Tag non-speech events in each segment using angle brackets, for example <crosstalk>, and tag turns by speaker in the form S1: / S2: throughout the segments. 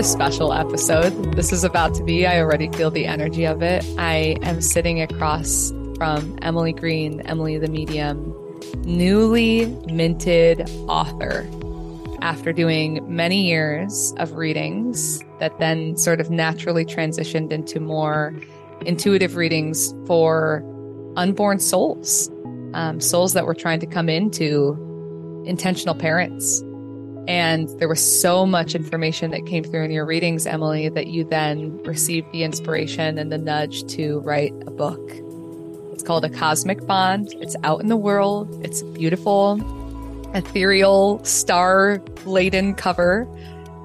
S1: A special episode this is about to be. I already feel the energy of it. I am sitting across from Emily Green, Emily the Medium, newly minted author after doing many years of readings that then sort of naturally transitioned into more intuitive readings for unborn souls, um, souls that were trying to come into intentional parents and there was so much information that came through in your readings, Emily, that you then received the inspiration and the nudge to write a book. It's called A Cosmic Bond. It's out in the world. It's beautiful, ethereal, star laden cover.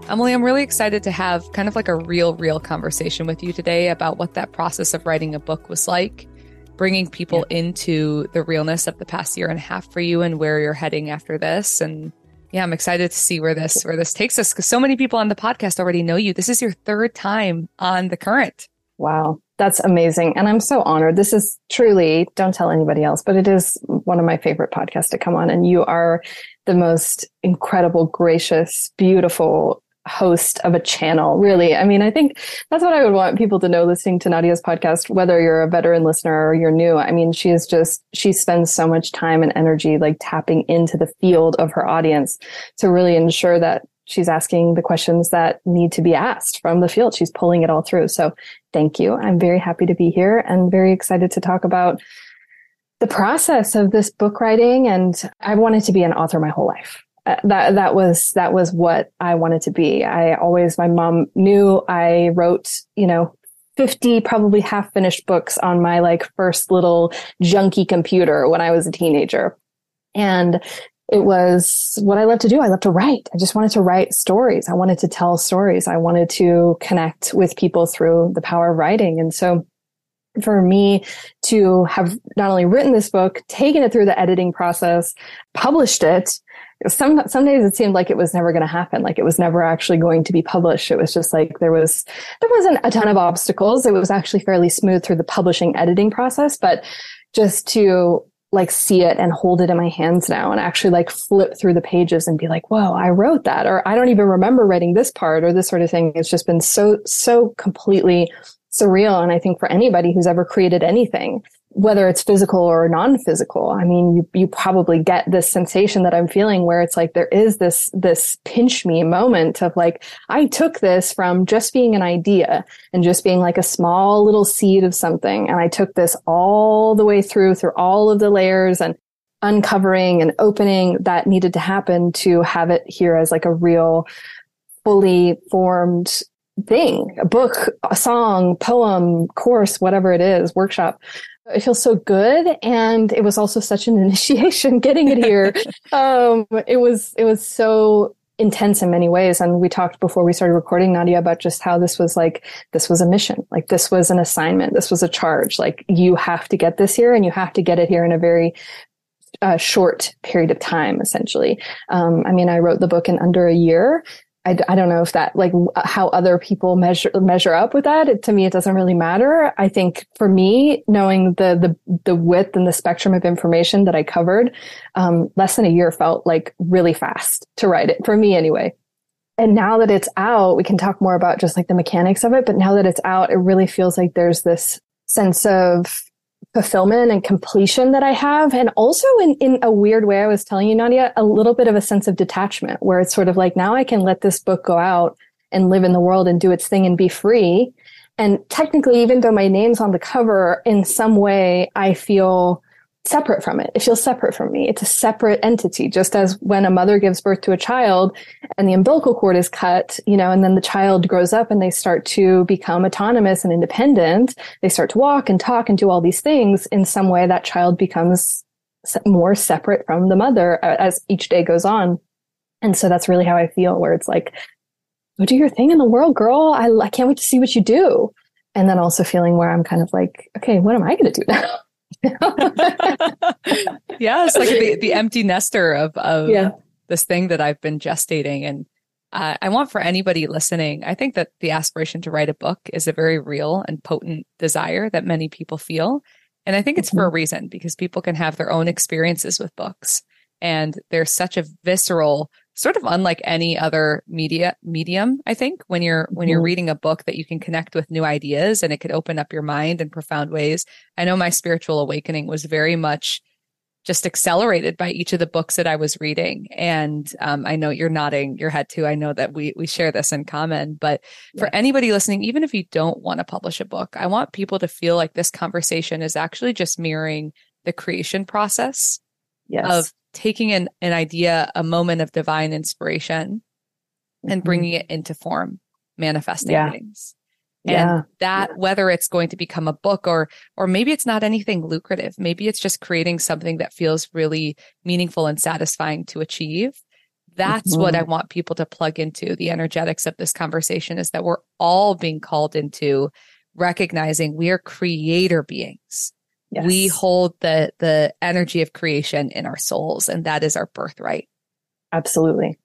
S1: Emily, I'm really excited to have kind of like a real, real conversation with you today about what that process of writing a book was like, bringing people yeah. into the realness of the past year and a half for you and where you're heading after this. And yeah, I'm excited to see where this where this takes us because so many people on the podcast already know you. This is your third time on the current.
S2: Wow, that's amazing. And I'm so honored. This is truly, don't tell anybody else, but it is one of my favorite podcasts to come on. And you are the most incredible, gracious, beautiful, host of a channel, really. I mean, I think that's what I would want people to know listening to Nadia's podcast, whether you're a veteran listener or you're new. I mean, she is just, she spends so much time and energy like tapping into the field of her audience to really ensure that she's asking the questions that need to be asked from the field. She's pulling it all through. So thank you. I'm very happy to be here and very excited to talk about the process of this book writing. And I've wanted to be an author my whole life. Uh, that that was that was what I wanted to be. I always my mom knew I wrote, you know, 50 probably half finished books on my like first little junky computer when I was a teenager. And it was what I love to do. I love to write. I just wanted to write stories. I wanted to tell stories. I wanted to connect with people through the power of writing. And so for me to have not only written this book, taken it through the editing process, published it, some some days it seemed like it was never going to happen like it was never actually going to be published. It was just like there was there wasn't a ton of obstacles. It was actually fairly smooth through the publishing editing process but just to like see it and hold it in my hands now and actually like flip through the pages and be like whoa i wrote that or i don't even remember writing this part or this sort of thing. It's just been so so completely surreal. And i think for anybody who's ever created anything whether it's physical or non-physical. I mean, you, you probably get this sensation that I'm feeling where it's like there is this, this pinch me moment of like, I took this from just being an idea and just being like a small little seed of something. And I took this all the way through, through all of the layers and uncovering and opening that needed to happen to have it here as like a real, fully formed thing, a book, a song, poem, course, whatever it is, workshop. It feels so good. And it was also such an <laughs> initiation getting it here. <laughs> um, it was, it was so intense in many ways. And we talked before we started recording, Nadia, about just how this was like, this was a mission. Like this was an assignment. This was a charge. Like you have to get this here and you have to get it here in a very uh, short period of time, essentially. Um, I mean, I wrote the book in under a year. I, I don't know if that like how other people measure measure up with that. It, to me, it doesn't really matter. I think for me, knowing the the the width and the spectrum of information that I covered, um, less than a year felt like really fast to write it for me anyway. And now that it's out, we can talk more about just like the mechanics of it. But now that it's out, it really feels like there's this sense of fulfillment and completion that I have. And also in, in a weird way, I was telling you, Nadia, a little bit of a sense of detachment where it's sort of like now I can let this book go out and live in the world and do its thing and be free. And technically, even though my name's on the cover, in some way, I feel separate from it. It feels separate from me. It's a separate entity, just as when a mother gives birth to a child and the umbilical cord is cut, you know, and then the child grows up and they start to become autonomous and independent. They start to walk and talk and do all these things. In some way, that child becomes more separate from the mother uh, as each day goes on. And so that's really how I feel, where it's like, go do your thing in the world, girl. I, I can't wait to see what you do. And then also feeling where I'm kind of like, okay, what am I going to do now? <laughs> <laughs>
S1: yeah, it's like the, the empty nester of, of yeah. this thing that I've been gestating. And uh, I want for anybody listening, I think that the aspiration to write a book is a very real and potent desire that many people feel. And I think it's mm-hmm. for a reason because people can have their own experiences with books. And there's such a visceral sort of unlike any other media medium, I think, when you're when you're mm-hmm. reading a book that you can connect with new ideas and it could open up your mind in profound ways. I know my spiritual awakening was very much just accelerated by each of the books that I was reading. And um, I know you're nodding your head too. I know that we we share this in common. But for anybody listening, even if you don't want to publish a book, I want people to feel like this conversation is actually just mirroring the creation process yes. of taking an, an idea, a moment of divine inspiration, mm-hmm. and bringing it into form, manifesting yeah. things. And yeah. that yeah. whether it's going to become a book or or maybe it's not anything lucrative, maybe it's just creating something that feels really meaningful and satisfying to achieve. That's mm-hmm. what I want people to plug into. The energetics of this conversation is that we're all being called into recognizing we are creator beings. Yes. We hold the the energy of creation in our souls and that is our birthright.
S2: Absolutely.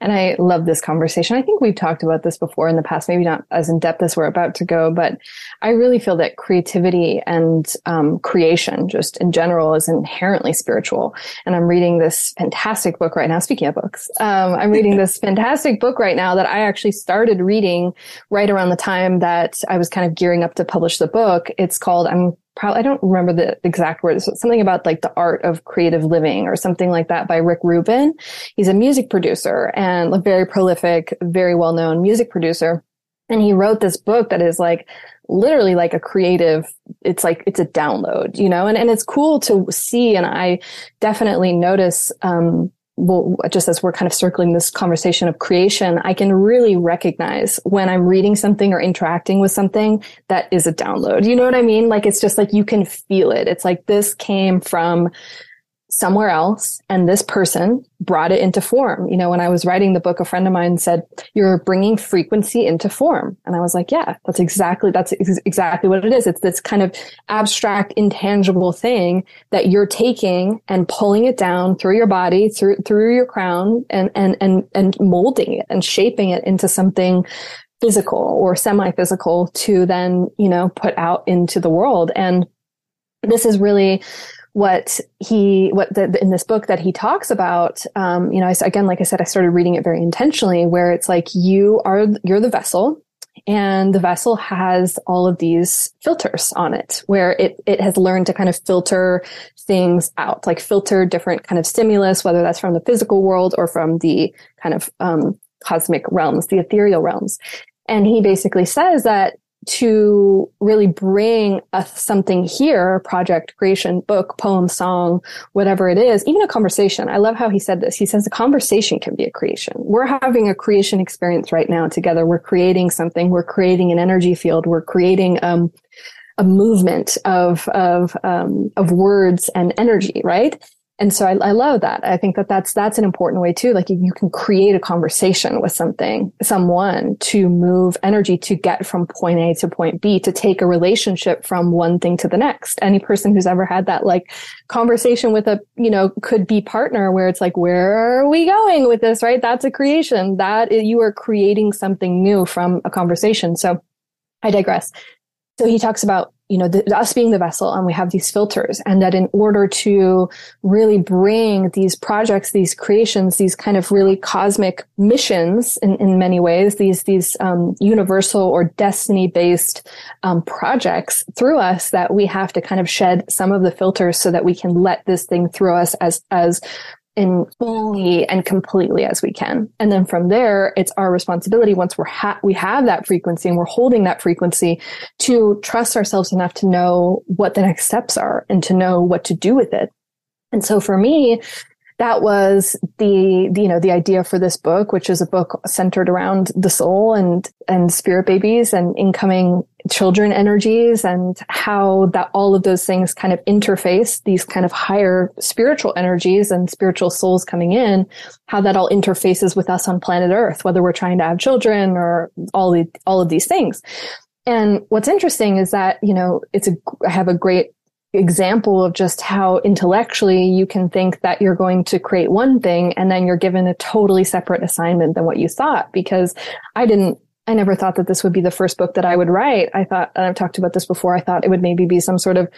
S2: And I love this conversation. I think we've talked about this before in the past, maybe not as in depth as we're about to go, but I really feel that creativity and um, creation, just in general, is inherently spiritual. And I'm reading this fantastic book right now. Speaking of books, um, I'm reading <laughs> this fantastic book right now that I actually started reading right around the time that I was kind of gearing up to publish the book. It's called, I'm probably, I don't remember the exact words, something about like the art of creative living or something like that by Rick Rubin. He's a music producer and a very prolific, very well known music producer. And he wrote this book that is like literally like a creative, it's like, it's a download, you know, and, and it's cool to see. And I definitely notice, um, well, just as we're kind of circling this conversation of creation, I can really recognize when I'm reading something or interacting with something that is a download. You know what I mean? Like it's just like you can feel it. It's like this came from somewhere else and this person brought it into form. You know, when I was writing the book, a friend of mine said, you're bringing frequency into form. And I was like, yeah, that's exactly, that's ex- exactly what it is. It's this kind of abstract, intangible thing that you're taking and pulling it down through your body, through, through your crown and, and, and, and molding it and shaping it into something physical or semi-physical to then, you know, put out into the world. And this is really what he what the, in this book that he talks about um, you know I, again like i said i started reading it very intentionally where it's like you are you're the vessel and the vessel has all of these filters on it where it, it has learned to kind of filter things out like filter different kind of stimulus whether that's from the physical world or from the kind of um, cosmic realms the ethereal realms. And he basically says that to really bring a, something here, project, creation, book, poem, song, whatever it is, even a conversation. I love how he said this. He says a conversation can be a creation. We're having a creation experience right now together. We're creating something. We're creating an energy field. We're creating, um, a movement of, of, um, of words and energy, right? And so I, I, love that. I think that that's, that's an important way too. Like you can create a conversation with something, someone to move energy to get from point A to point B, to take a relationship from one thing to the next. Any person who's ever had that like conversation with a, you know, could be partner where it's like, where are we going with this? Right. That's a creation that you are creating something new from a conversation. So I digress. So he talks about you know, the, us being the vessel and we have these filters and that in order to really bring these projects, these creations, these kind of really cosmic missions in, in many ways, these, these, um, universal or destiny based, um, projects through us that we have to kind of shed some of the filters so that we can let this thing through us as, as in fully and completely as we can. And then from there, it's our responsibility once we're ha- we have that frequency and we're holding that frequency to trust ourselves enough to know what the next steps are and to know what to do with it. And so for me, that was the, the, you know the idea for this book which is a book centered around the soul and and spirit babies and incoming children energies and how that all of those things kind of interface these kind of higher spiritual energies and spiritual souls coming in how that all interfaces with us on planet earth whether we're trying to have children or all the all of these things. And what's interesting is that you know it's a i have a great example of just how intellectually you can think that you're going to create one thing and then you're given a totally separate assignment than what you thought because I didn't I never thought that this would be the first book that I would write. I thought, and I've talked about this before, I thought it would maybe be some sort of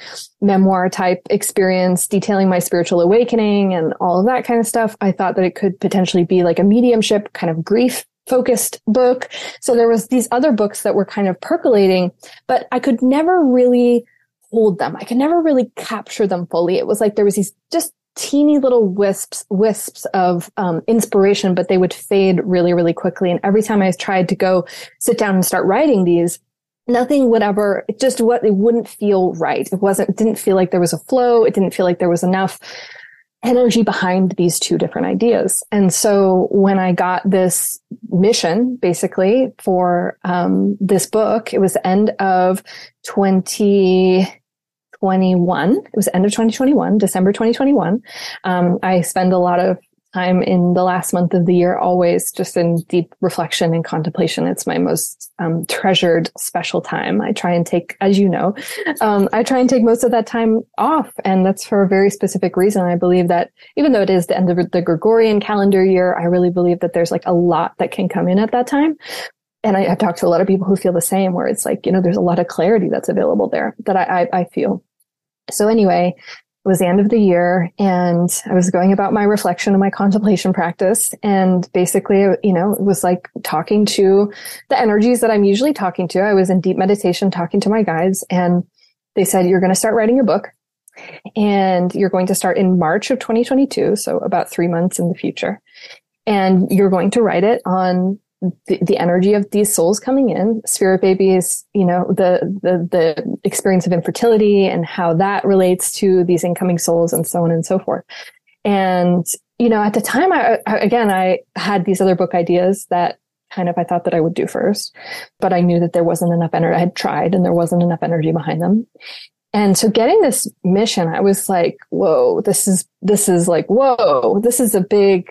S2: memoir type experience detailing my spiritual awakening and all of that kind of stuff. I thought that it could potentially be like a mediumship kind of grief focused book. So there was these other books that were kind of percolating, but I could never really hold them. I could never really capture them fully. It was like there was these just teeny little wisps wisps of um, inspiration but they would fade really really quickly and every time i tried to go sit down and start writing these nothing would ever it just what it wouldn't feel right it wasn't it didn't feel like there was a flow it didn't feel like there was enough energy behind these two different ideas and so when i got this mission basically for um, this book it was the end of 20 2021. It was end of 2021, December 2021. Um, I spend a lot of time in the last month of the year, always just in deep reflection and contemplation. It's my most um, treasured special time. I try and take, as you know, um, I try and take most of that time off. And that's for a very specific reason. I believe that even though it is the end of the Gregorian calendar year, I really believe that there's like a lot that can come in at that time and I, have talked to a lot of people who feel the same, where it's like, you know, there's a lot of clarity that's available there that I, I, I feel. So anyway, it was the end of the year and I was going about my reflection and my contemplation practice. And basically, you know, it was like talking to the energies that I'm usually talking to. I was in deep meditation talking to my guides and they said, you're going to start writing a book and you're going to start in March of 2022. So about three months in the future. And you're going to write it on the, the energy of these souls coming in. Spirit babies you know the, the the experience of infertility and how that relates to these incoming souls and so on and so forth. And you know at the time I, I again i had these other book ideas that kind of i thought that i would do first but i knew that there wasn't enough energy i had tried and there wasn't enough energy behind them. And so getting this mission i was like whoa this is this is like whoa this is a big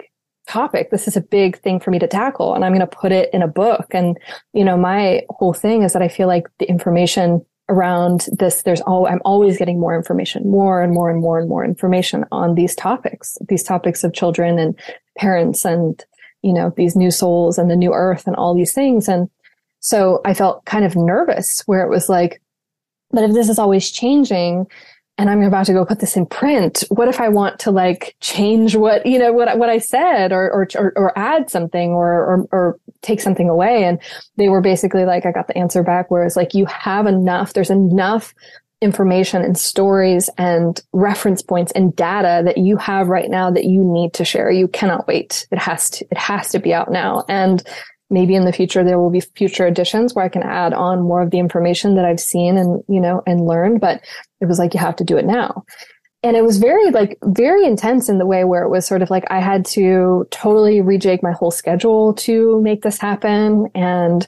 S2: topic. This is a big thing for me to tackle and I'm going to put it in a book. And, you know, my whole thing is that I feel like the information around this, there's all, I'm always getting more information, more and more and more and more information on these topics, these topics of children and parents and, you know, these new souls and the new earth and all these things. And so I felt kind of nervous where it was like, but if this is always changing, and I'm about to go put this in print. What if I want to like change what, you know, what, what I said or, or, or, or add something or, or, or take something away? And they were basically like, I got the answer back where it's like, you have enough, there's enough information and stories and reference points and data that you have right now that you need to share. You cannot wait. It has to, it has to be out now. And maybe in the future there will be future editions where I can add on more of the information that I've seen and, you know, and learned, but it was like, you have to do it now. And it was very, like, very intense in the way where it was sort of like I had to totally rejig my whole schedule to make this happen and,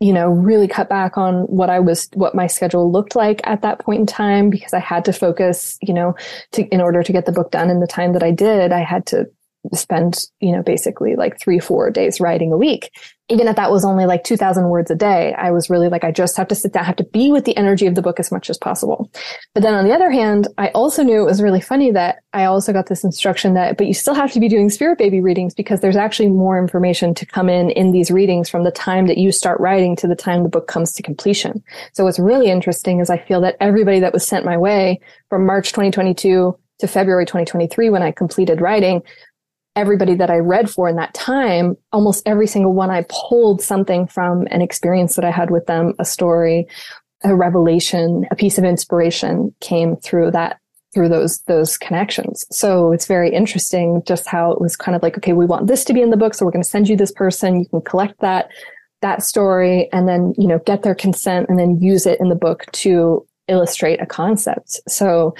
S2: you know, really cut back on what I was, what my schedule looked like at that point in time because I had to focus, you know, to, in order to get the book done in the time that I did, I had to spend, you know, basically like three, four days writing a week. Even if that was only like 2000 words a day, I was really like, I just have to sit down, I have to be with the energy of the book as much as possible. But then on the other hand, I also knew it was really funny that I also got this instruction that, but you still have to be doing spirit baby readings because there's actually more information to come in in these readings from the time that you start writing to the time the book comes to completion. So what's really interesting is I feel that everybody that was sent my way from March 2022 to February 2023 when I completed writing everybody that I read for in that time, almost every single one I pulled something from an experience that I had with them, a story, a revelation, a piece of inspiration came through that through those those connections. So it's very interesting just how it was kind of like, okay, we want this to be in the book, so we're going to send you this person. You can collect that that story and then you know get their consent and then use it in the book to illustrate a concept. So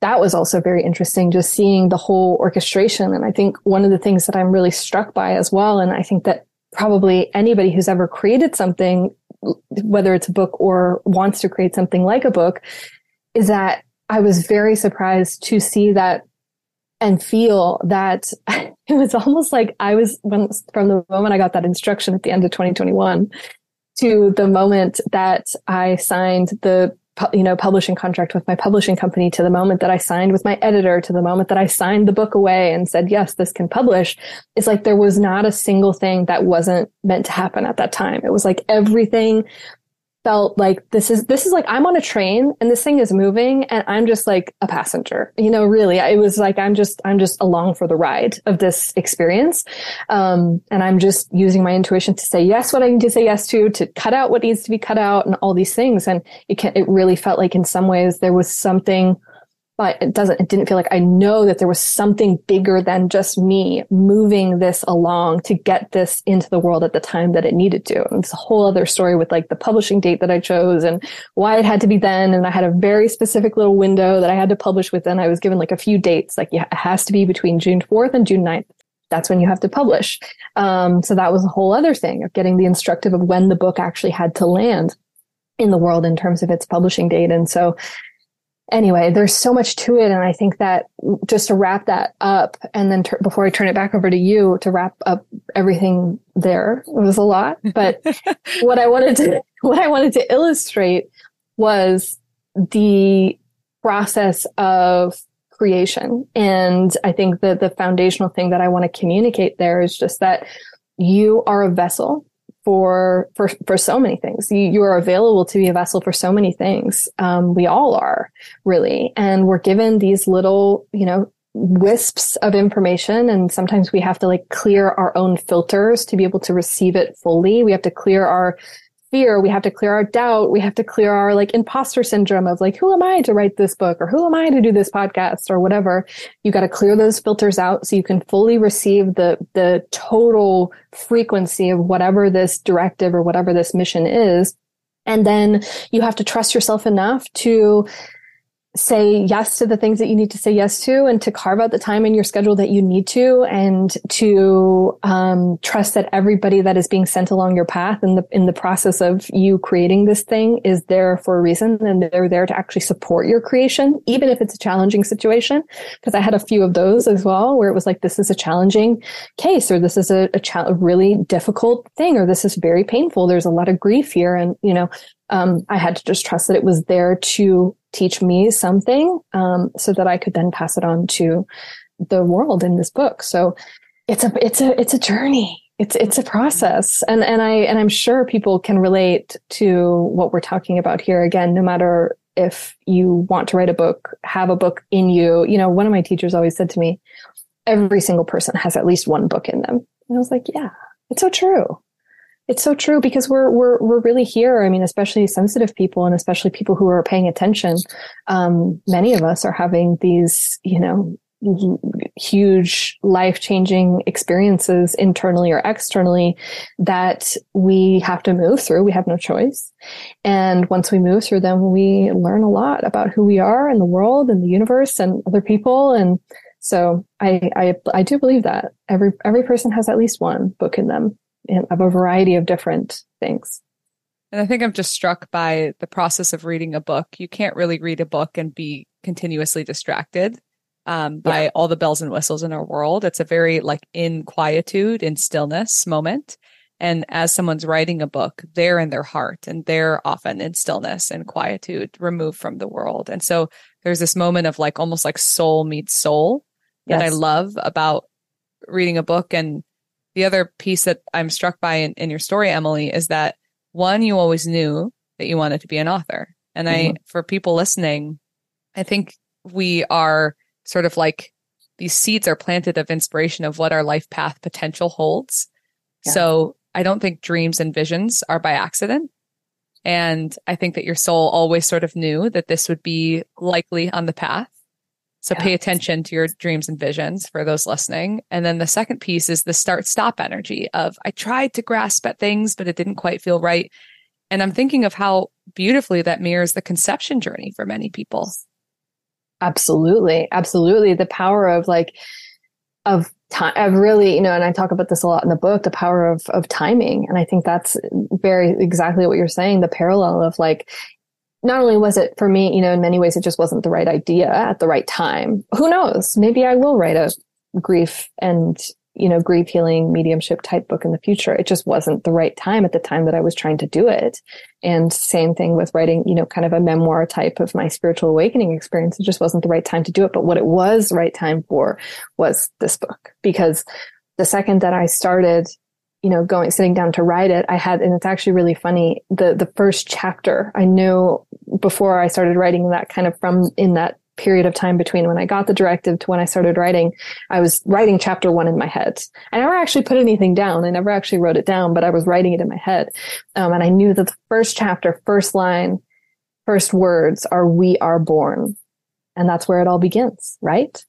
S2: that was also very interesting, just seeing the whole orchestration. And I think one of the things that I'm really struck by as well, and I think that probably anybody who's ever created something, whether it's a book or wants to create something like a book, is that I was very surprised to see that and feel that <laughs> it was almost like I was when, from the moment I got that instruction at the end of 2021 to the moment that I signed the you know, publishing contract with my publishing company to the moment that I signed with my editor to the moment that I signed the book away and said, yes, this can publish. It's like there was not a single thing that wasn't meant to happen at that time. It was like everything felt like this is this is like I'm on a train and this thing is moving and I'm just like a passenger. You know, really, it was like I'm just I'm just along for the ride of this experience, um, and I'm just using my intuition to say yes what I need to say yes to, to cut out what needs to be cut out, and all these things. And it can it really felt like in some ways there was something but it doesn't, it didn't feel like I know that there was something bigger than just me moving this along to get this into the world at the time that it needed to. And it's a whole other story with like the publishing date that I chose and why it had to be then. And I had a very specific little window that I had to publish within. I was given like a few dates, like yeah, it has to be between June 4th and June 9th. That's when you have to publish. Um, so that was a whole other thing of getting the instructive of when the book actually had to land in the world in terms of its publishing date. And so anyway, there's so much to it. And I think that just to wrap that up and then t- before I turn it back over to you to wrap up everything there, it was a lot. But <laughs> what I wanted to, what I wanted to illustrate was the process of creation. And I think that the foundational thing that I want to communicate there is just that you are a vessel for for for so many things. You, you are available to be a vessel for so many things. Um, we all are really, and we're given these little, you know, wisps of information and sometimes we have to like clear our own filters to be able to receive it fully we have to clear our fear. We have to clear our doubt. We have to clear our like imposter syndrome of like, who am I to write this book or who am I to do this podcast or whatever. You got to clear those filters out so you can fully receive the, the total frequency of whatever this directive or whatever this mission is. And then you have to trust yourself enough to say yes to the things that you need to say yes to and to carve out the time in your schedule that you need to and to um, trust that everybody that is being sent along your path in the in the process of you creating this thing is there for a reason and they're there to actually support your creation even if it's a challenging situation. Because i had a few of those as well where it was like this is a challenging case or this is a, a, cha- a really difficult thing or this is very painful. There's a lot of grief here and you know um, I had to just trust that it was there to teach me something um, so that I could then pass it on to the world in this book. So it's a it's a it's a journey. It's it's a process, and and I and I'm sure people can relate to what we're talking about here. Again, no matter if you want to write a book, have a book in you. You know, one of my teachers always said to me, "Every single person has at least one book in them." And I was like, "Yeah, it's so true." It's so true because we're we're we're really here. I mean, especially sensitive people and especially people who are paying attention. Um, many of us are having these, you know, huge life changing experiences internally or externally that we have to move through. We have no choice. And once we move through them, we learn a lot about who we are and the world and the universe and other people. And so I, I, I do believe that every, every person has at least one book in them of a variety of different things.
S1: And I think I'm just struck by the process of reading a book. You can't really read a book and be continuously distracted um, by yeah. all the bells and whistles in our world. It's a very like in quietude, in stillness moment. And as someone's writing a book, they're in their heart and they're often in stillness and quietude, removed from the world. And so there's this moment of like almost like soul meets soul yes. that I love about reading a book and the other piece that I'm struck by in, in your story, Emily, is that one, you always knew that you wanted to be an author. And mm-hmm. I, for people listening, I think we are sort of like these seeds are planted of inspiration of what our life path potential holds. Yeah. So I don't think dreams and visions are by accident. And I think that your soul always sort of knew that this would be likely on the path. So pay attention to your dreams and visions for those listening. And then the second piece is the start stop energy of I tried to grasp at things, but it didn't quite feel right. And I'm thinking of how beautifully that mirrors the conception journey for many people.
S2: Absolutely. Absolutely. The power of like, of time, of really, you know, and I talk about this a lot in the book, the power of, of timing. And I think that's very exactly what you're saying. The parallel of like, not only was it for me, you know, in many ways, it just wasn't the right idea at the right time. Who knows? Maybe I will write a grief and, you know, grief healing mediumship type book in the future. It just wasn't the right time at the time that I was trying to do it. And same thing with writing, you know, kind of a memoir type of my spiritual awakening experience. It just wasn't the right time to do it. But what it was the right time for was this book because the second that I started you know, going, sitting down to write it, I had, and it's actually really funny. The, the first chapter, I knew before I started writing that kind of from in that period of time between when I got the directive to when I started writing, I was writing chapter one in my head. I never actually put anything down. I never actually wrote it down, but I was writing it in my head. Um, and I knew that the first chapter, first line, first words are, we are born. And that's where it all begins, right?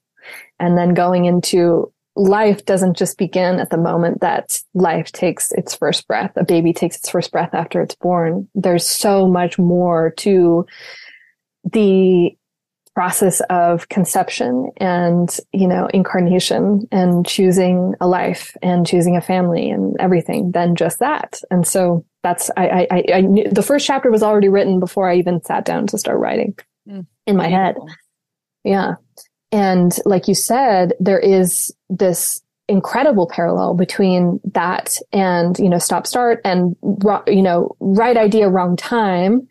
S2: And then going into life doesn't just begin at the moment that life takes its first breath. A baby takes its first breath after it's born. There's so much more to the process of conception and, you know, incarnation and choosing a life and choosing a family and everything than just that. And so that's, I, I, I knew the first chapter was already written before I even sat down to start writing mm, in my beautiful. head. Yeah. And like you said, there is this incredible parallel between that and, you know, stop start and, you know, right idea, wrong time.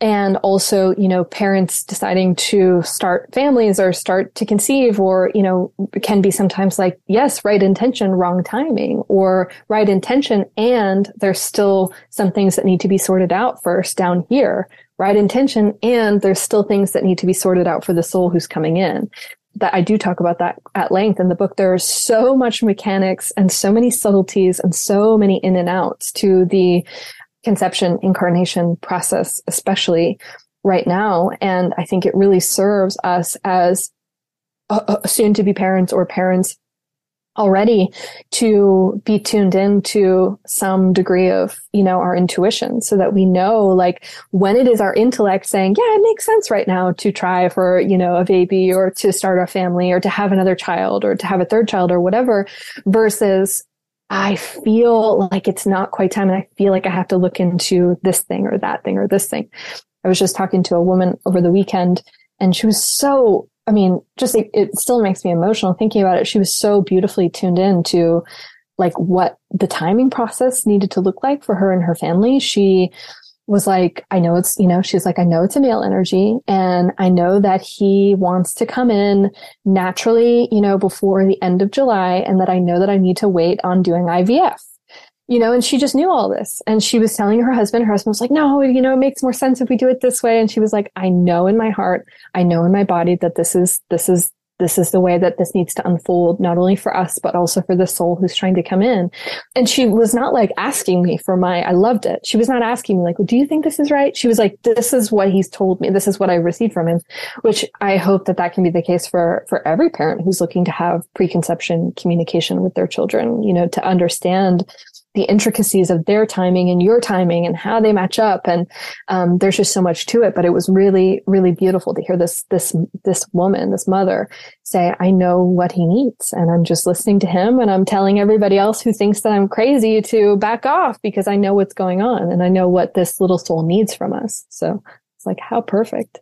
S2: And also, you know, parents deciding to start families or start to conceive or, you know, can be sometimes like, yes, right intention, wrong timing or right intention. And there's still some things that need to be sorted out first down here right intention and there's still things that need to be sorted out for the soul who's coming in that I do talk about that at length in the book. There are so much mechanics and so many subtleties and so many in and outs to the conception incarnation process, especially right now. And I think it really serves us as uh, soon to be parents or parents already to be tuned in to some degree of, you know, our intuition so that we know like when it is our intellect saying, yeah, it makes sense right now to try for, you know, a baby or to start a family or to have another child or to have a third child or whatever versus I feel like it's not quite time and I feel like I have to look into this thing or that thing or this thing. I was just talking to a woman over the weekend and she was so I mean, just it, still makes me emotional thinking about it. She was so beautifully tuned in to like what the timing process needed to look like for her and her family. She was like, I know it's, you know, she's like, I know it's a male energy and I know that he wants to come in naturally, you know, before the end of July and that I know that I need to wait on doing IVF you know, and she just knew all this. And she was telling her husband, her husband was like, no, you know, it makes more sense if we do it this way. And she was like, I know in my heart, I know in my body that this is, this is, this is the way that this needs to unfold, not only for us, but also for the soul who's trying to come in. And she was not like asking me for my, I loved it. She was not asking me like, well, do you think this is right? She was like, this is what he's told me. This is what I received from him, which I hope that that can be the case for, for every parent who's looking to have preconception communication with their children, you know, to understand the intricacies of their timing and your timing and how they match up. And um, there's just so much to it. But it was really, really beautiful to hear this this this woman, this mother, say, "I know what he needs, and I'm just listening to him, and I'm telling everybody else who thinks that I'm crazy to back off because I know what's going on and I know what this little soul needs from us." So it's like how perfect.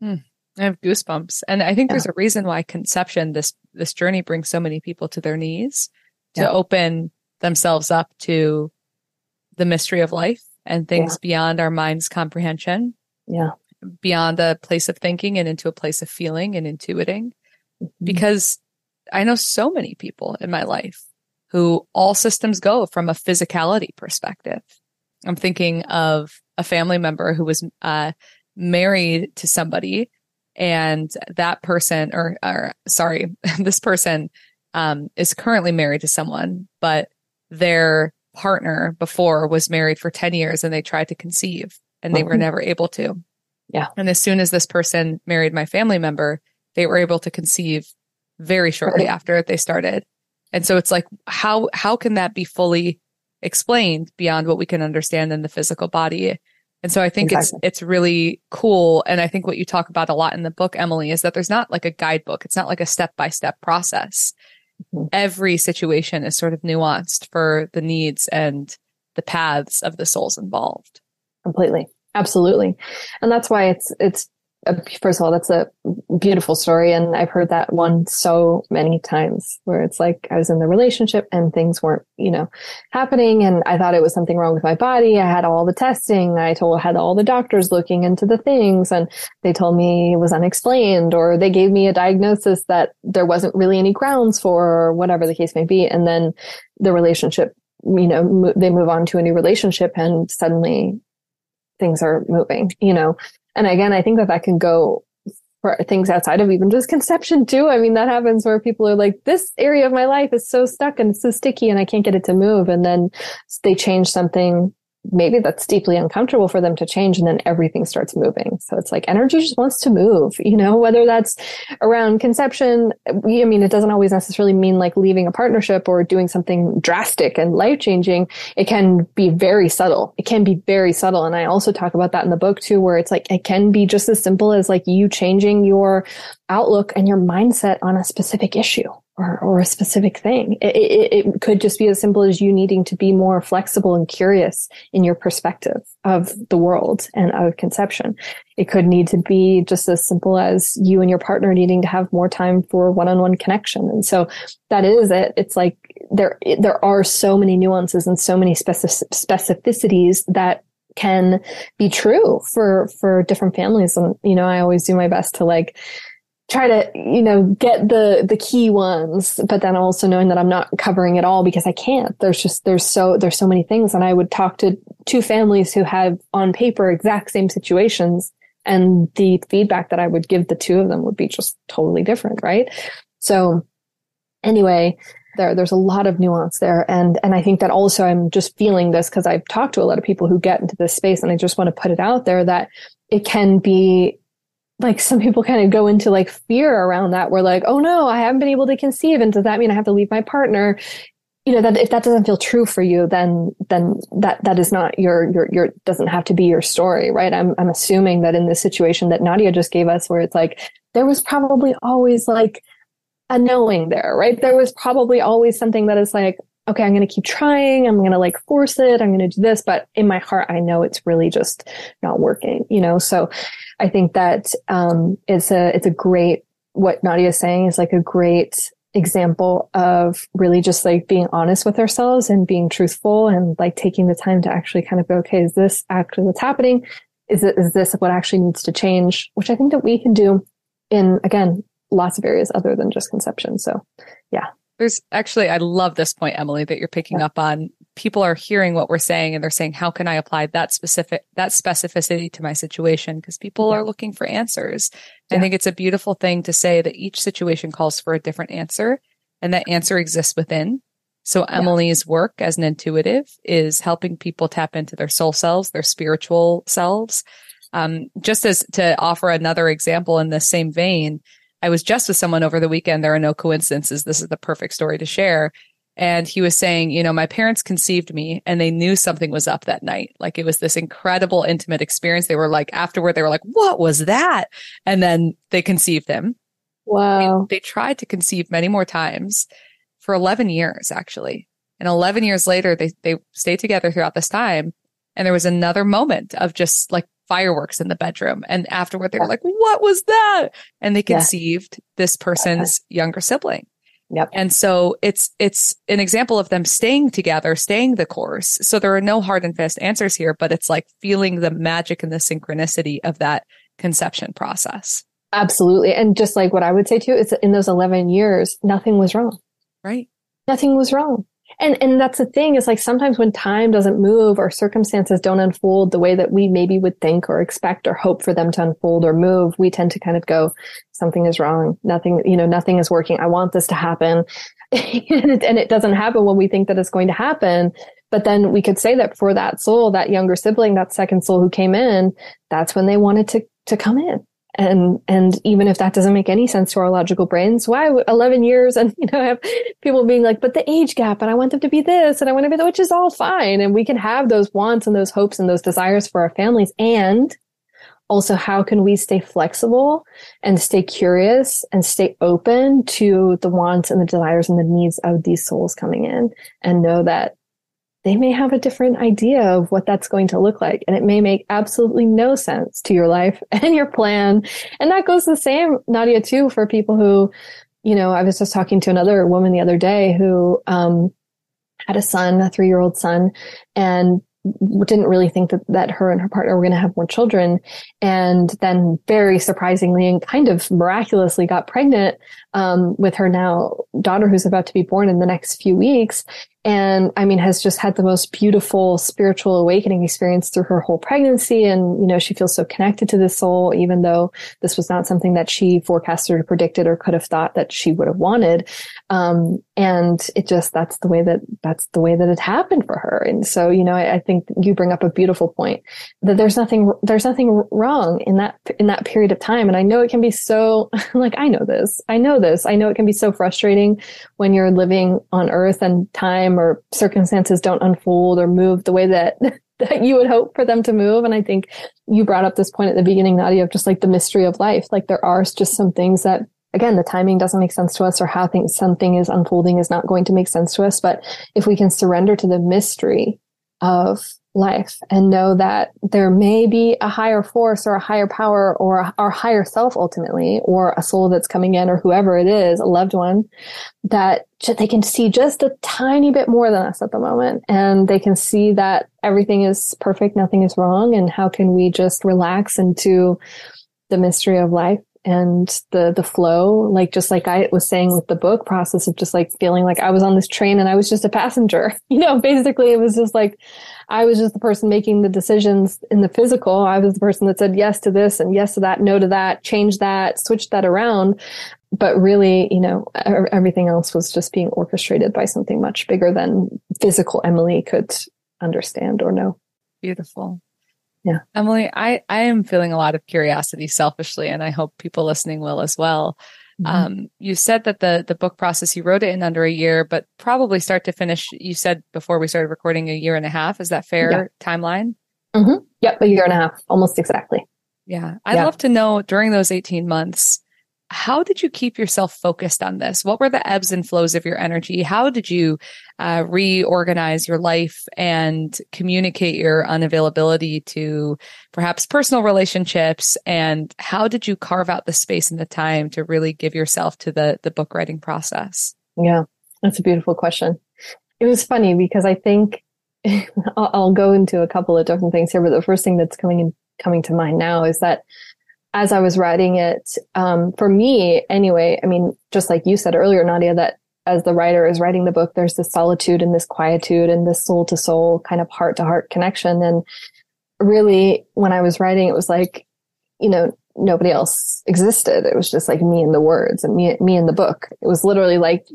S1: Hmm. I have goosebumps, and I think yeah. there's a reason why conception this this journey brings so many people to their knees to yeah. open themselves up to the mystery of life and things yeah. beyond our mind's comprehension.
S2: Yeah.
S1: Beyond a place of thinking and into a place of feeling and intuiting. Mm-hmm. Because I know so many people in my life who all systems go from a physicality perspective. I'm thinking of a family member who was uh, married to somebody and that person or, or sorry, <laughs> this person um, is currently married to someone, but their partner before was married for 10 years and they tried to conceive and they mm-hmm. were never able to.
S2: Yeah.
S1: And as soon as this person married my family member, they were able to conceive very shortly right. after they started. And so it's like, how, how can that be fully explained beyond what we can understand in the physical body? And so I think exactly. it's, it's really cool. And I think what you talk about a lot in the book, Emily, is that there's not like a guidebook. It's not like a step by step process. Mm-hmm. every situation is sort of nuanced for the needs and the paths of the souls involved.
S2: Completely. Absolutely. And that's why it's, it's first of all, that's a beautiful story. And I've heard that one so many times where it's like I was in the relationship and things weren't, you know, happening. And I thought it was something wrong with my body. I had all the testing. I told, had all the doctors looking into the things and they told me it was unexplained or they gave me a diagnosis that there wasn't really any grounds for or whatever the case may be. And then the relationship, you know, mo- they move on to a new relationship and suddenly things are moving, you know, and again, I think that that can go for things outside of even just conception too. I mean, that happens where people are like, this area of my life is so stuck and it's so sticky and I can't get it to move. And then they change something maybe that's deeply uncomfortable for them to change and then everything starts moving. So it's like energy just wants to move, you know, whether that's around conception. I mean, it doesn't always necessarily mean like leaving a partnership or doing something drastic and life changing. It can be very subtle. It can be very subtle. And I also talk about that in the book too, where it's like, it can be just as simple as like you changing your outlook and your mindset on a specific issue or, or a specific thing. It, it, it, could just be as simple as you needing to be more flexible and curious in your perspective of the world and of conception. It could need to be just as simple as you and your partner needing to have more time for one-on-one connection. And so that is it. It's like there, there are so many nuances and so many specific, specificities that can be true for, for different families. And, you know, I always do my best to like, try to you know get the the key ones but then also knowing that i'm not covering it all because i can't. There's just there's so there's so many things. And i would talk to two families who have on paper exact same situations. And the feedback that i would give the two of them would be just totally different right? So anyway there there's a lot of nuance there. And and i think that also i'm just feeling this because i've talked to a lot of people who get into this space and i just want to put it out there that it can be like some people kind of go into like fear around that. We're like, oh no, I haven't been able to conceive. And does that mean I have to leave my partner? You know, that if that doesn't feel true for you, then, then that, that is not your, your, your, doesn't have to be your story, right? I'm, I'm assuming that in this situation that Nadia just gave us where it's like, there was probably always like a knowing there, right? There was probably always something that is like, okay, I'm going to keep trying. I'm going to like force it. I'm going to do this. But in my heart, I know it's really just not working, you know? So I think that, um, it's a, it's a great, what Nadia is saying is like a great example of really just like being honest with ourselves and being truthful and like taking the time to actually kind of go, okay, is this actually what's happening? Is it, is this what actually needs to change? Which I think that we can do in, again, lots of areas other than just conception. So yeah.
S1: There's actually, I love this point, Emily, that you're picking up on. People are hearing what we're saying and they're saying, how can I apply that specific, that specificity to my situation? Because people yeah. are looking for answers. Yeah. I think it's a beautiful thing to say that each situation calls for a different answer and that answer exists within. So Emily's work as an intuitive is helping people tap into their soul selves, their spiritual selves. Um, just as to offer another example in the same vein, I was just with someone over the weekend. There are no coincidences. This is the perfect story to share. And he was saying, you know, my parents conceived me and they knew something was up that night. Like it was this incredible intimate experience. They were like, afterward, they were like, what was that? And then they conceived him.
S2: Wow.
S1: They, they tried to conceive many more times for 11 years, actually. And 11 years later, they, they stayed together throughout this time. And there was another moment of just like fireworks in the bedroom. And afterward, they were like, what was that? And they conceived yeah. this person's younger sibling.
S2: Yep.
S1: And so it's, it's an example of them staying together, staying the course. So there are no hard and fast answers here, but it's like feeling the magic and the synchronicity of that conception process.
S2: Absolutely. And just like what I would say too, is in those 11 years, nothing was wrong.
S1: Right.
S2: Nothing was wrong. And, and that's the thing is like sometimes when time doesn't move or circumstances don't unfold the way that we maybe would think or expect or hope for them to unfold or move, we tend to kind of go, something is wrong. Nothing, you know, nothing is working. I want this to happen. <laughs> and, it, doesn't happen when we think that it's going to happen. But then we could say that for that soul, that younger sibling, that second soul who came in, that's when they wanted to, to come in and and even if that doesn't make any sense to our logical brains why 11 years and <laughs> you know have people being like but the age gap and i want them to be this and i want to be that which is all fine. And we can have those wants and those hopes and those desires for our families. And also how can we stay flexible and stay curious and stay open to the wants and the desires and the needs of these souls coming in and know that they may have a different idea of what that's going to look like. And it may make absolutely no sense to your life <laughs> and your plan. And that goes the same, Nadia, too, for people who, you know, I was just talking to another woman the other day who, um, had a son, a three year old son, and didn't really think that, that her and her partner were going to have more children. And then very surprisingly and kind of miraculously got pregnant, um, with her now daughter who's about to be born in the next few weeks and I mean, has just had the most beautiful spiritual awakening experience through her whole pregnancy. And, you know, she feels so connected to this soul, even though this was not something that she forecasted or predicted or could have thought that she would have wanted. Um, and it just, that's the way that, that's the way that it happened for her. And so, you know, I, I think you bring up a beautiful point that there's nothing, there's nothing wrong in that, in that period of time. And I know it can be so, <laughs> like, I know this, I know this, I know it can be so frustrating when you're living on earth and time or circumstances don't unfold or move the way that <laughs> that you would hope for them to move. And I think you brought up this point at the beginning, Nadia, of just like the mystery of life. Like there are just some things that again, the timing doesn't make sense to us or how things, something is unfolding is not going to make sense to us. But if we can surrender to the mystery of life and know that there may be a higher force or a higher power or our higher self ultimately, or a soul that's coming in or whoever it is, a loved one that they can see just a tiny bit more than us at the moment. And they can see that everything is perfect. Nothing is wrong. And how can we just relax into the mystery of life and the the flow like just like i was saying with the book process of just like feeling like i was on this train and i was just a passenger <laughs> you know basically it was just like i was just the person making the decisions in the physical. I was the person that said yes to this and yes to that no to that change that switch that around. But really you know everything else was just being orchestrated by something much bigger than physical emily could understand or know.
S1: Beautiful
S2: yeah.
S1: Emily, I, I am feeling a lot of curiosity selfishly, and I hope people listening will as well. Mm-hmm. Um, you said that the, the book process, you wrote it in under a year, but probably start to finish, you said before we started recording a year and a half. Is that fair yeah. timeline?
S2: Mm-hmm. Yep. A year and a half, almost exactly.
S1: Yeah. I'd yeah. love to know during those 18 months, how did you keep yourself focused on this? What were the ebbs and flows of your energy? How did you uh, reorganize your life and communicate your unavailability to perhaps personal relationships? And how did you carve out the space and the time to really give yourself to the the book writing process?
S2: Yeah, that's a beautiful question. It was funny because I think <laughs> I'll, I'll go into a couple of different things here, but the first thing that's coming in coming to mind now is that as I was writing it, um, for me anyway, I mean, just like you said earlier, Nadia, that as the writer is writing the book, there's this solitude and this quietude and this soul to soul kind of heart to heart connection. And really, when I was writing, it was like, you know, nobody else existed. It was just like me and the words and me, me and the book. It was literally like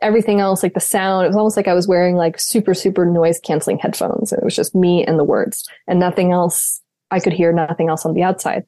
S2: everything else, like the sound. It was almost like I was wearing like super, super noise canceling headphones. And it was just me and the words and nothing else. I could hear nothing else on the outside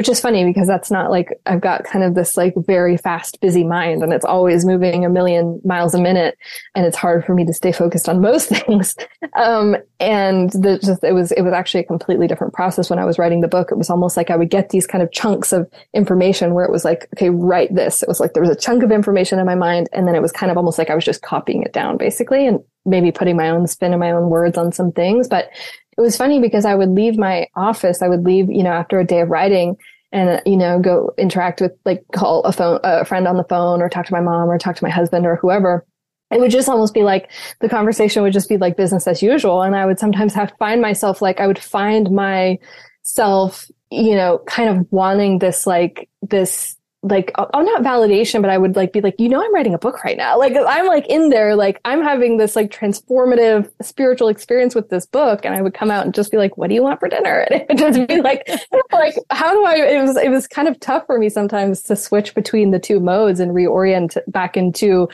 S2: which is funny because that's not like I've got kind of this like very fast, busy mind and it's always moving a million miles a minute. And it's hard for me to stay focused on most <laughs> things. Um, and the, just, it was, it was actually a completely different process when I was writing the book. It was almost like I would get these kind of chunks of information where it was like, okay, write this. It was like there was a chunk of information in my mind. And then it was kind of almost like I was just copying it down basically and maybe putting my own spin and my own words on some things. But it was funny because I would leave my office. I would leave, you know, after a day of writing and, you know, go interact with like call a phone, a friend on the phone or talk to my mom or talk to my husband or whoever. It would just almost be like the conversation would just be like business as usual. And I would sometimes have to find myself like I would find myself, you know, kind of wanting this like this like uh, oh not validation but i would like be like you know i'm writing a book right now. Like i'm like in there like i'm having this like transformative spiritual experience with this book and i would come out and just be like what do you want for dinner? <laughs> And it would just be like <laughs> like how do i it was it was kind of tough for me sometimes to switch between the two modes and reorient back into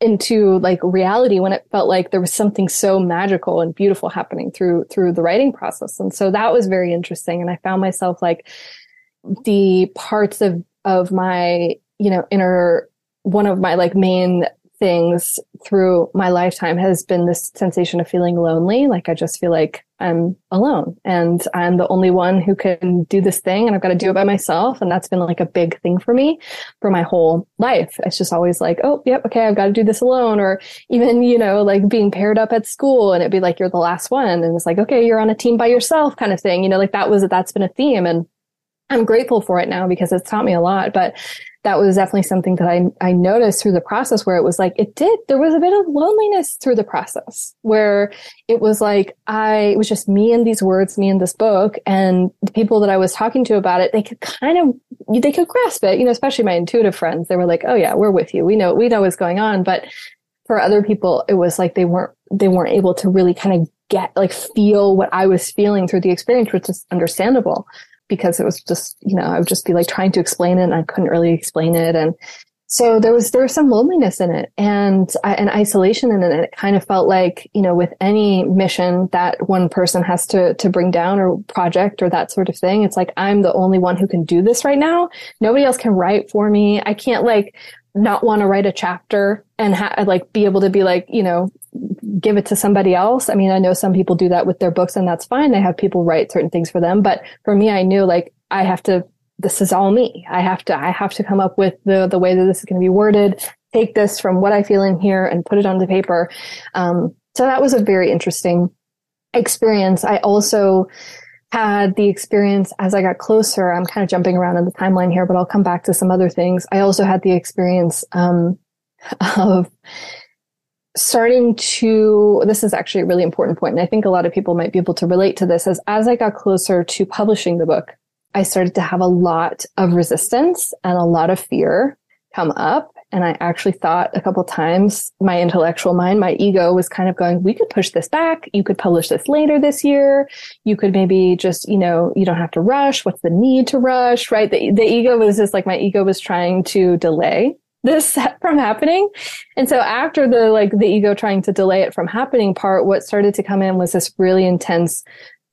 S2: into like reality when it felt like there was something so magical and beautiful happening through through the writing process. And so that was very interesting and i found myself like the parts of of my, you know, inner, one of my like main things through my lifetime has been this sensation of feeling lonely. Like I just feel like I'm alone and I'm the only one who can do this thing and I've got to do it by myself. And that's been like a big thing for me for my whole life. It's just always like, oh, yep, okay, I've got to do this alone. Or even, you know, like being paired up at school and it'd be like, you're the last one. And it's like, okay, you're on a team by yourself kind of thing. You know, like that was, that's been a theme. And I'm grateful for it now because it's taught me a lot. But that was definitely something that I, I noticed through the process where it was like, it did, there was a bit of loneliness through the process where it was like, I, was just me and these words, me and this book and the people that I was talking to about it, they could kind of, they could grasp it, you know, especially my intuitive friends. They were like, oh yeah, we're with you. We know, we know what's going on. But for other people, it was like they weren't, they weren't able to really kind of get, like feel what I was feeling through the experience, which is understandable because it was just, you know, I would just be like trying to explain it and I couldn't really explain it. And so there was, there was some loneliness in it and, and isolation in it. And it kind of felt like, you know, with any mission that one person has to, to bring down or project or that sort of thing, it's like, I'm the only one who can do this right now. Nobody else can write for me. I can't like not want to write a chapter and ha- like be able to be like, you know, give it to somebody else. I mean, I know some people do that with their books and that's fine. They have people write certain things for them. But for me, I knew like I have to, this is all me. I have to, I have to come up with the, the way that this is going to be worded, take this from what I feel in here and put it on the paper. Um, so that was a very interesting experience. I also, had the experience as I got closer. I'm kind of jumping around in the timeline here, but I'll come back to some other things. I also had the experience um, <laughs> of starting to this is actually a really important point and i think a lot of people might be able to relate to this as as i got closer to publishing the book i started to have a lot of resistance and a lot of fear come up. And i actually thought a couple times my intellectual mind my ego was kind of going we could push this back. You could publish this later this year. You could maybe just you know you don't have to rush. What's the need to rush? Right? The, the ego was just like my ego was trying to delay this set <laughs> from happening. And so after the like the ego trying to delay it from happening part, what started to come in was this really intense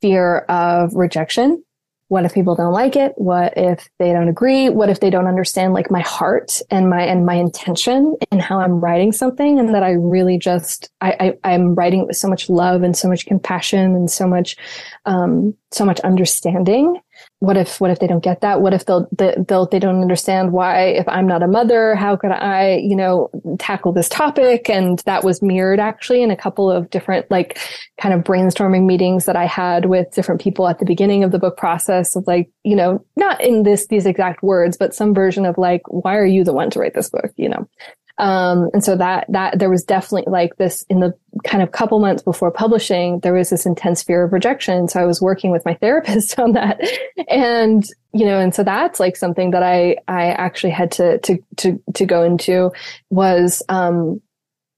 S2: fear of rejection. What if people don't like it? What if they don't agree? What if they don't understand like my heart and my and my intention and how I'm writing something and that I really just I, I am writing it with so much love and so much compassion and so much um so much understanding what if what if they don't get that? What if they'll they'll they don't understand why if i'm not a mother how could i you know tackle this topic? And that was mirrored actually in a couple of different like kind of brainstorming meetings that i had with different people at the beginning of the book process of like you know not in this these exact words but some version of like why are you the one to write this book you know um, and so that, that there was definitely like this in the kind of couple months before publishing, there was this intense fear of rejection. So I was working with my <laughs> therapist on that. And, you know, and so that's like something that I, I actually had to, to, to, to go into was, um,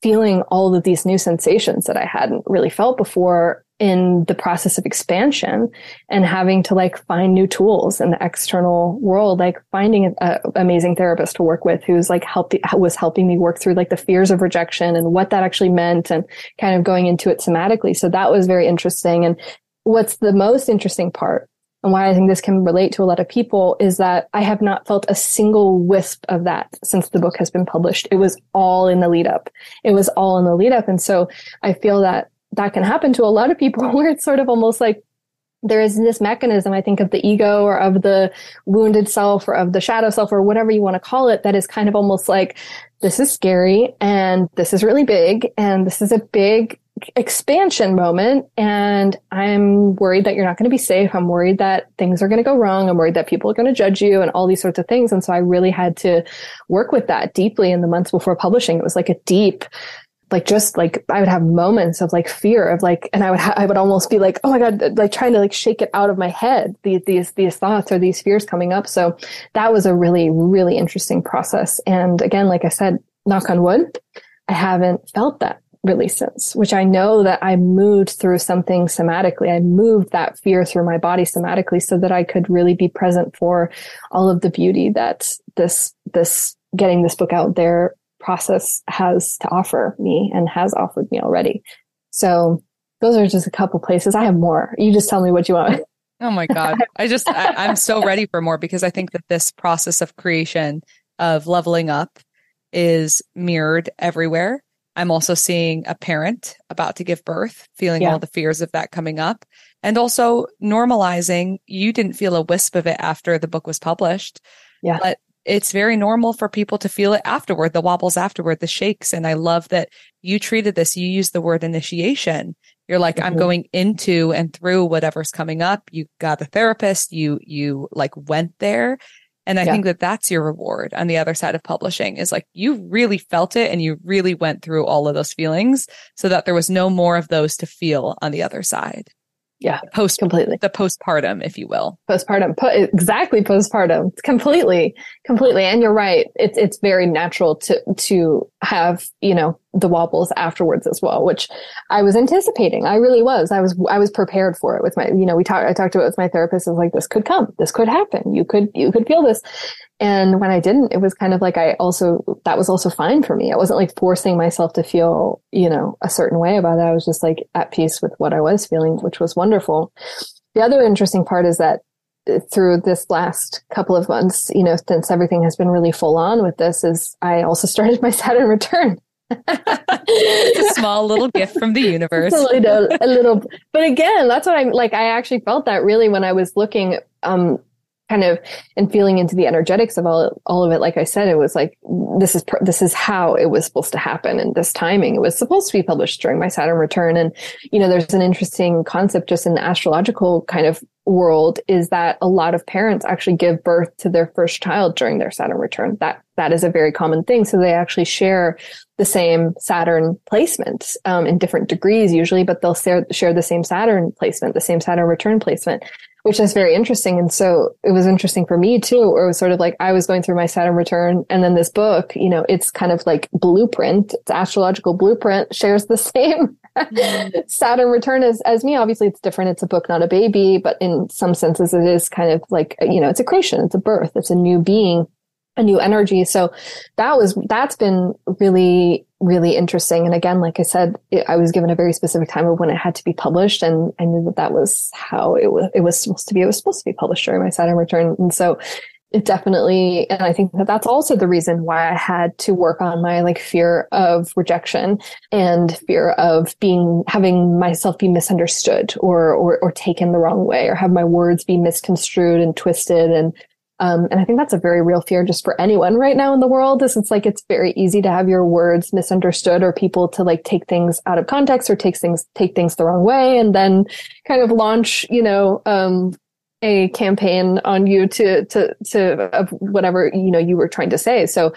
S2: feeling all of these new sensations that I hadn't really felt before in the process of expansion and having to like find new tools in the external world, like finding an uh, amazing therapist to work with who's like helped, was helping me work through like the fears of rejection and what that actually meant and kind of going into it somatically. So that was very interesting. And what's the most interesting part and why I think this can relate to a lot of people is that I have not felt a single wisp of that since the book has been published. It was all in the lead up. It was all in the lead up. And so I feel that that can happen to a lot of people <laughs> where it's sort of almost like there is this mechanism, I think, of the ego or of the wounded self or of the shadow self or whatever you want to call it that is kind of almost like, this is scary and this is really big and this is a big expansion moment. And I'm worried that you're not going to be safe. I'm worried that things are going to go wrong. I'm worried that people are going to judge you and all these sorts of things. And so I really had to work with that deeply in the months before publishing. It was like a deep like just like I would have moments of like fear of like, and I would ha- I would almost be like, oh my god, like trying to like shake it out of my head these these these thoughts or these fears coming up. So that was a really really interesting process. And again, like I said, knock on wood, I haven't felt that really since, which I know that I moved through something somatically. I moved that fear through my body somatically so that I could really be present for all of the beauty that this this getting this book out there process has to offer me and has offered me already. So those are just a couple places. I have more. You just tell me what you want. <laughs>
S1: Oh my God. I just, I, I'm so <laughs> ready for more because I think that this process of creation, of leveling up, is mirrored everywhere. I'm also seeing a parent about to give birth, feeling yeah. all the fears of that coming up, and also normalizing. You didn't feel a wisp of it after the book was published.
S2: Yeah.
S1: But it's very normal for people to feel it afterward, the wobbles afterward, the shakes. And I love that you treated this, you used the word initiation. You're like, mm-hmm. I'm going into and through whatever's coming up. You got a therapist, you, you like went there. And I yeah. think that that's your reward on the other side of publishing is like you really felt it and you really went through all of those feelings so that there was no more of those to feel on the other side.
S2: Yeah.
S1: Post
S2: completely.
S1: The postpartum, if you will.
S2: Postpartum. Po- exactly postpartum. Completely. Completely. And you're right. It's, it's very natural to, to have, you know, the wobbles afterwards as well, which I was anticipating. I really was. I was, I was prepared for it with my, you know, we talked, I talked about it with my therapist. I was like, this could come. This could happen. You could, you could feel this. And when I didn't, it was kind of like I also, that was also fine for me. I wasn't like forcing myself to feel, you know, a certain way about it. I was just like at peace with what I was feeling, which was wonderful. The other interesting part is that uh, through this last couple of months, you know, since everything has been really full on with this is I also <laughs> started my Saturn return.
S1: A small little gift from the <laughs> universe. a,
S2: little, a little, but again, that's what I'm like. I actually felt that really when I was looking, um, kind of and feeling into the energetics of all all of it like i said it was like this is this is how it was supposed to happen and this timing. It was supposed to be published during my saturn return. And you know there's an interesting concept just in the astrological kind of world is that a lot of parents actually give birth to their first child during their saturn return. That that is a very common thing. So they actually share the same saturn placement um, in different degrees usually but they'll share, share the same saturn placement the same saturn return placement which is very interesting. And so it was interesting for me too, or it was sort of like I was going through my Saturn return and then this book, you know, it's kind of like blueprint, it's astrological blueprint shares the <laughs> same mm-hmm. Saturn return as, as me. Obviously it's different. It's a book, not a baby, but in some senses it is kind of like, you know, it's a creation. It's a birth. It's a new being a new energy. So that was, that's been really, really interesting. And again, like I said, it, I was given a very specific time of when it had to be published. And I knew that that was how it was, it was supposed to be. It was supposed to be published during my Saturn return. And so it definitely, and I think that that's also the reason why I had to work on my like fear of rejection and fear of being, having myself be misunderstood or, or, or taken the wrong way or have my words be misconstrued and twisted and um, and I think that's a very real fear just for anyone right now in the world is it's like it's very easy to have your words misunderstood or people to like take things out of context or take things take things the wrong way and then kind of launch, you know, um, a campaign on you to to to of whatever you know you were trying to say. So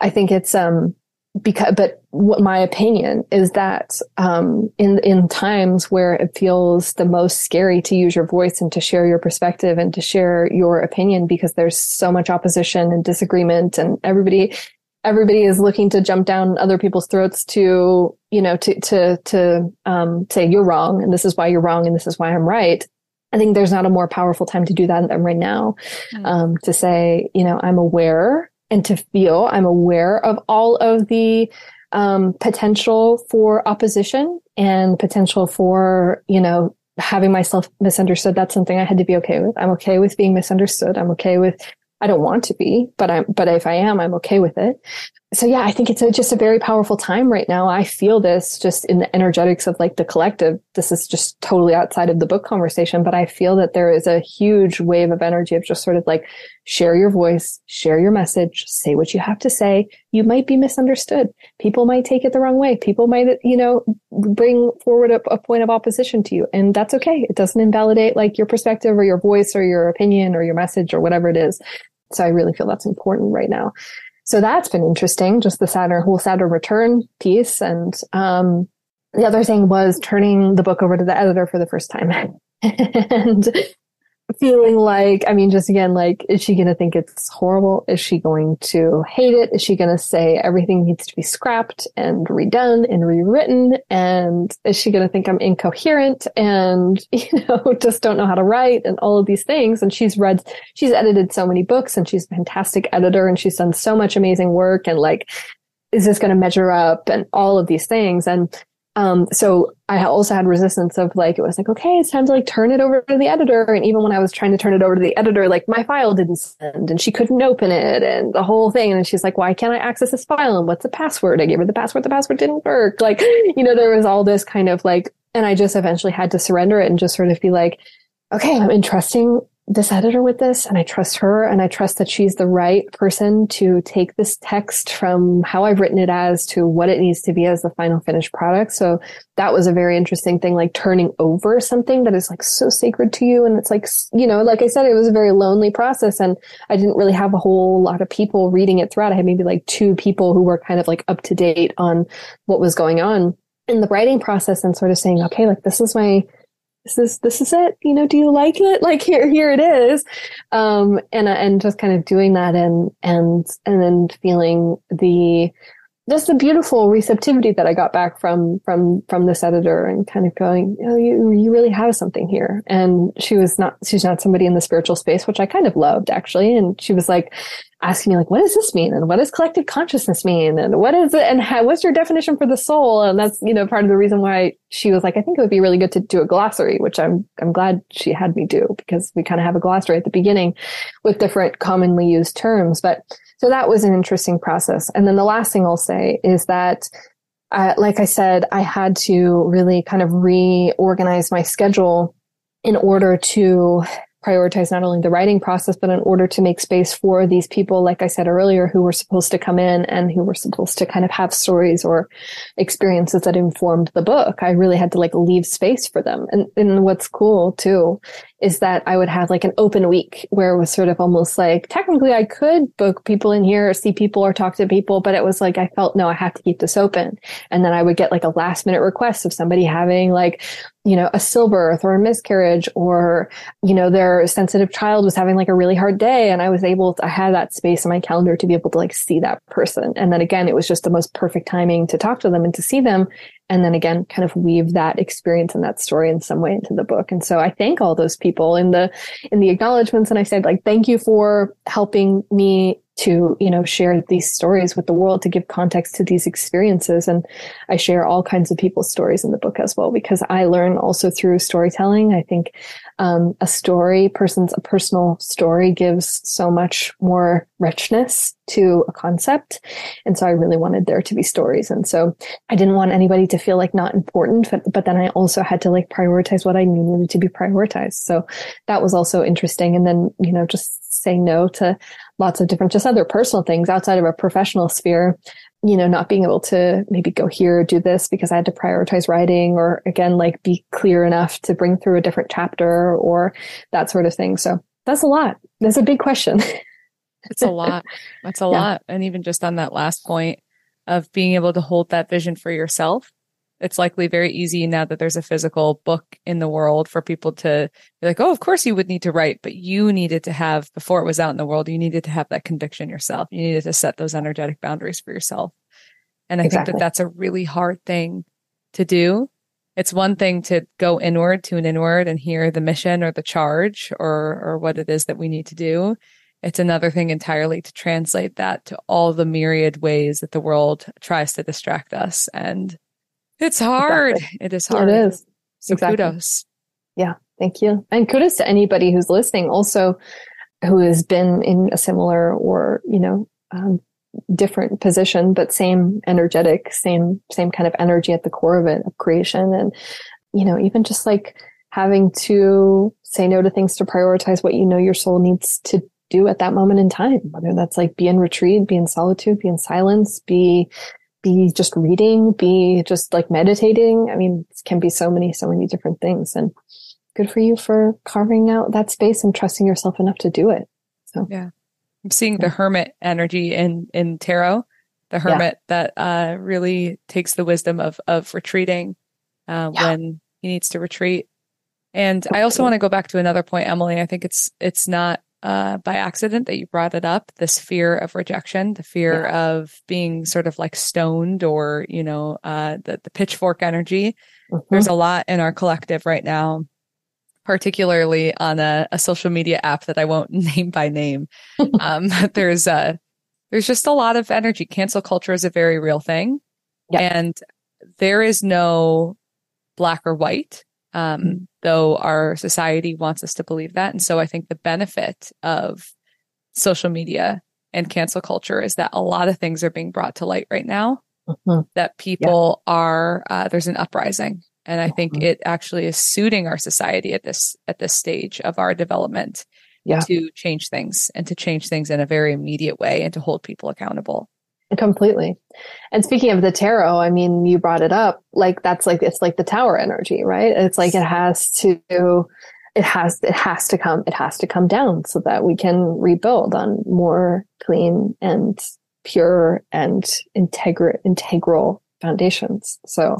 S2: I think it's um because but what my opinion is that um, in in times where it feels the most scary to use your voice and to share your perspective and to share your opinion because there's so much opposition and disagreement and everybody everybody is looking to jump down other people's throats to you know to to to um, say you're wrong and this is why you're wrong and this is why I'm right. I think there's not a more powerful time to do that than right now. Mm. Um, to say, you know, I'm aware and to feel I'm aware of all of the um, potential for opposition and potential for, you know, having myself misunderstood. That's something I had to be okay with. I'm okay with being misunderstood. I'm okay with, I don't want to be, but I'm, but if I am, I'm okay with it so yeah, I think it's a, just a very powerful time right now. I feel this just in the energetics of like the collective. This is just totally outside of the book conversation, but I feel that there is a huge wave of energy of just sort of like share your voice, share your message, say what you have to say. You might be misunderstood. People might take it the wrong way. People might, you know, bring forward a, a point of opposition to you. And that's okay. It doesn't invalidate like your perspective or your voice or your opinion or your message or whatever it is. So I really feel that's important right now. So that's been interesting, just the Saturn, whole Saturn return piece. And, um, the other thing was turning the book over to the editor for the first time. <laughs> and feeling like, I mean, just again, like, is she going to think it's horrible? Is she going to hate it? Is she going to say everything needs to be scrapped and redone and rewritten? And is she going to think I'm incoherent and, <laughs> you know, just don't know how to write and all of these things? And she's read, she's edited so many books and she's a fantastic editor and she's done so much amazing work and like, is this going to measure up and all of these things? And Um, so I also had resistance of like, it was like, okay, it's time to like turn it over to the editor. And even when I was trying to turn it over to the editor, like my file didn't send and she couldn't open it and the whole thing. And she's like, why can't I access this file? And what's the password? I gave her the password. The password didn't work. Like, <laughs> you know, there was all this kind of like, and I just eventually had to surrender it and just sort of be like, okay, I'm entrusting this editor with this and I trust her and I trust that she's the right person to take this text from how I've written it as to what it needs to be as the final finished product. So that was a very interesting thing, like turning over something that is like so sacred to you. And it's like, you know, like I said, it was a very lonely process and I didn't really have a whole lot of people reading it throughout. I had maybe like two people who were kind of like up to date on what was going on in the writing process and sort of saying, okay, like this is my, this is this is it you know do you like it <laughs> like here here it is um and and just kind of doing that and and and then feeling the just the beautiful receptivity that I got back from from from this editor and kind of going, oh, you you really have something here. And she was not she's not somebody in the spiritual space, which I kind of loved actually. And she was like asking me like, what does this mean? And what does collective consciousness mean? And what is it? And how, what's your definition for the soul? And that's you know part of the reason why she was like, I think it would be really good to do a glossary, which I'm I'm glad she had me do because we kind of have a glossary at the beginning with different commonly used terms, but so that was an interesting process. And then the last thing I'll say is that, uh, like I said, I had to really kind of reorganize my schedule in order to prioritize not only the writing process, but in order to make space for these people, like I said earlier, who were supposed to come in and who were supposed to kind of have stories or experiences that informed the book. I really had to like leave space for them. And, and what's cool too is that I would have like an open week where it was sort of almost like technically I could book people in here or see people or talk to people, but it was like I felt no, I have to keep this open. And then I would get like a last minute request of somebody having like, you know, a stillbirth or a miscarriage or, you know, their sensitive child was having like a really hard day. And I was able to, I had that space in my calendar to be able to like see that person. And then again, it was just the most perfect timing to talk to them and to see them and then again kind of weave that experience and that story in some way into the book and so i thank all those people in the in the acknowledgments and i said like thank you for helping me to you know share these stories with the world to give context to these experiences. And i share all kinds of people's stories in the book as well because i learn also through storytelling. I think um, a story person's a personal story gives so much more richness to a concept. And so i really wanted there to be stories. And so i didn't want anybody to feel like not important but, but then i also had to like prioritize what i knew needed to be prioritized. So that was also interesting. And then you know just say no to lots of different, just other personal things outside of a professional sphere. You know, not being able to maybe go here, do this because I had to prioritize writing or again, like be clear enough to bring through a different chapter or that sort of thing. So that's a lot. That's a big question. <laughs>
S1: it's a lot. That's a yeah. lot. And even just on that last point of being able to hold that vision for yourself it's likely very easy now that there's a physical book in the world for people to be like, oh, of course you would need to write, but you needed to have, before it was out in the world, you needed to have that conviction yourself. You needed to set those energetic boundaries for yourself. And I exactly. think that that's a really hard thing to do. It's one thing to go inward, to an inward and hear the mission or the charge or, or what it is that we need to do. It's another thing entirely to translate that to all the myriad ways that the world tries to distract us and it's hard. Exactly. It is hard.
S2: It is.
S1: So exactly. kudos.
S2: Yeah. Thank you. And kudos to anybody who's listening also who has been in a similar or, you know, um, different position, but same energetic, same, same kind of energy at the core of it, of creation. And, you know, even just like having to say no to things to prioritize what you know your soul needs to do at that moment in time, whether that's like be in retreat, be in solitude, be in silence, be be just reading, be just like meditating. I mean, it can be so many, so many different things. And good for you for carving out that space and trusting yourself enough to do it. So
S1: yeah, I'm seeing yeah. the hermit energy in in tarot. The hermit yeah. that uh, really takes the wisdom of of retreating uh, yeah. when he needs to retreat. And I also want to go back to another point, Emily. I think it's it's not uh, by accident that you brought it up this fear of rejection, the fear yeah. of being sort of like stoned or, you know, uh, the, the pitchfork energy. Mm-hmm. There's a lot in our collective right now, particularly on a, a social media app that I won't <laughs> name by name. <laughs> um, there's a, there's just a lot of energy. Cancel culture is a very real thing. Yeah. And there is no black or white, um, mm-hmm. though our society wants us to believe that. And so I think the benefit of social media and cancel culture is that a lot of things are being brought to light right now mm-hmm. that people yeah. are, uh, there's an uprising. And I think mm-hmm. it actually is suiting our society at this, at this stage of our development yeah. to change things and to change things in a very immediate way and to hold people accountable.
S2: Completely. And speaking of the tarot, I mean, you brought it up, like that's like, it's like the tower energy, right? It's like it has to, it has, it has to come, it has to come down so that we can rebuild on more clean and pure and integral, integral foundations. So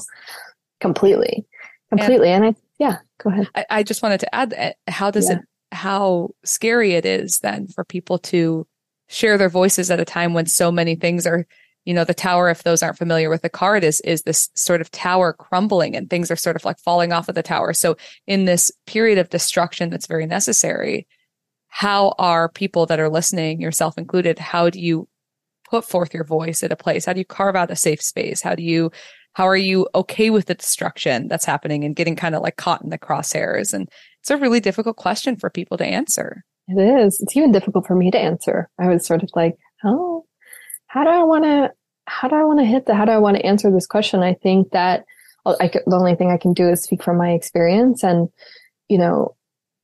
S2: completely, completely. And, and I, yeah, go ahead.
S1: I, I, just wanted to add that how does yeah. it, how scary it is then for people to share their voices at a time when so many things are you know the tower if those aren't familiar with the card is is this sort of tower crumbling and things are sort of like falling off of the tower. So in this period of destruction that's very necessary how are people that are listening yourself included how do you put forth your voice at a place? How do you carve out a safe space? How do you how are you okay with the destruction that's happening and getting kind of like caught in the crosshairs? And it's a really difficult question for people to answer
S2: it is. It's even difficult for me to answer. I was sort of like, oh, how do I want to, how do I want to hit the, how do I want to answer this question? I think that I could, the only thing I can do is speak from my experience. And, you know,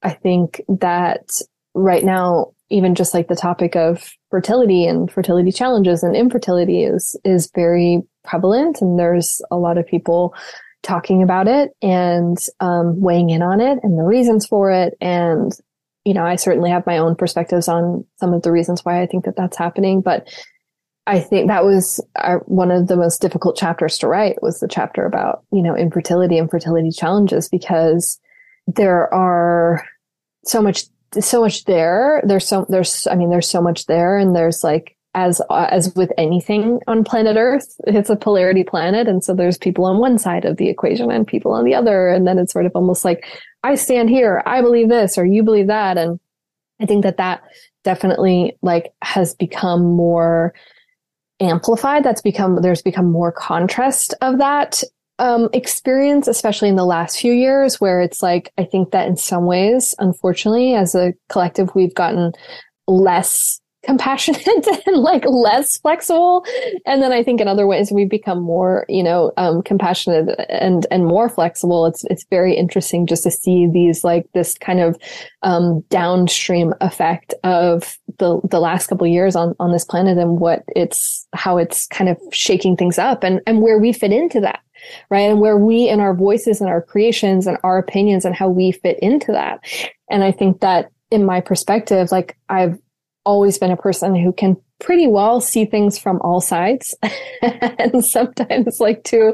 S2: I think that right now, even just like the topic of fertility and fertility challenges and infertility is, is very prevalent. And there's a lot of people talking about it and um, weighing in on it and the reasons for it and you know, I certainly have my own perspectives on some of the reasons why I think that that's happening, but I think that was our, one of the most difficult chapters to write was the chapter about, you know, infertility and fertility challenges because there are so much, so much there. There's so, there's, I mean, there's so much there and there's like, as, as with anything on planet Earth, it's a polarity planet. And so there's people on one side of the equation and people on the other. And then it's sort of almost like, I stand here, I believe this, or you believe that. And I think that that definitely like has become more amplified. That's become, there's become more contrast of that um, experience, especially in the last few years, where it's like, I think that in some ways, unfortunately, as a collective, we've gotten less compassionate <laughs> and like less flexible. And then I think in other ways we become more, you know, um, compassionate and, and more flexible. It's, it's very interesting just to see these like this kind of, um, downstream effect of the, the last couple years on, on this planet and what it's, how it's kind of shaking things up and, and where we fit into that. Right. And where we and our voices and our creations and our opinions and how we fit into that. And I think that in my perspective, like I've always been a person who can pretty well see things from all sides. <laughs> And sometimes like to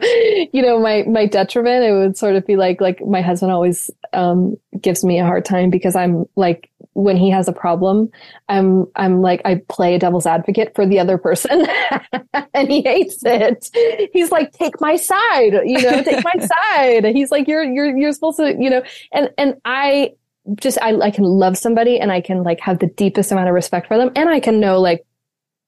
S2: you know my my detriment it would sort of be like like my husband always um gives me a hard time because i'm like when he has a problem i'm i'm like i play a devil's advocate for the other person <laughs> and he hates it. He's like take my side you know take my <laughs> side. He's like you're you're you're supposed to you know and and i just I, I can love somebody and I can like have the deepest amount of respect for them. And I can know like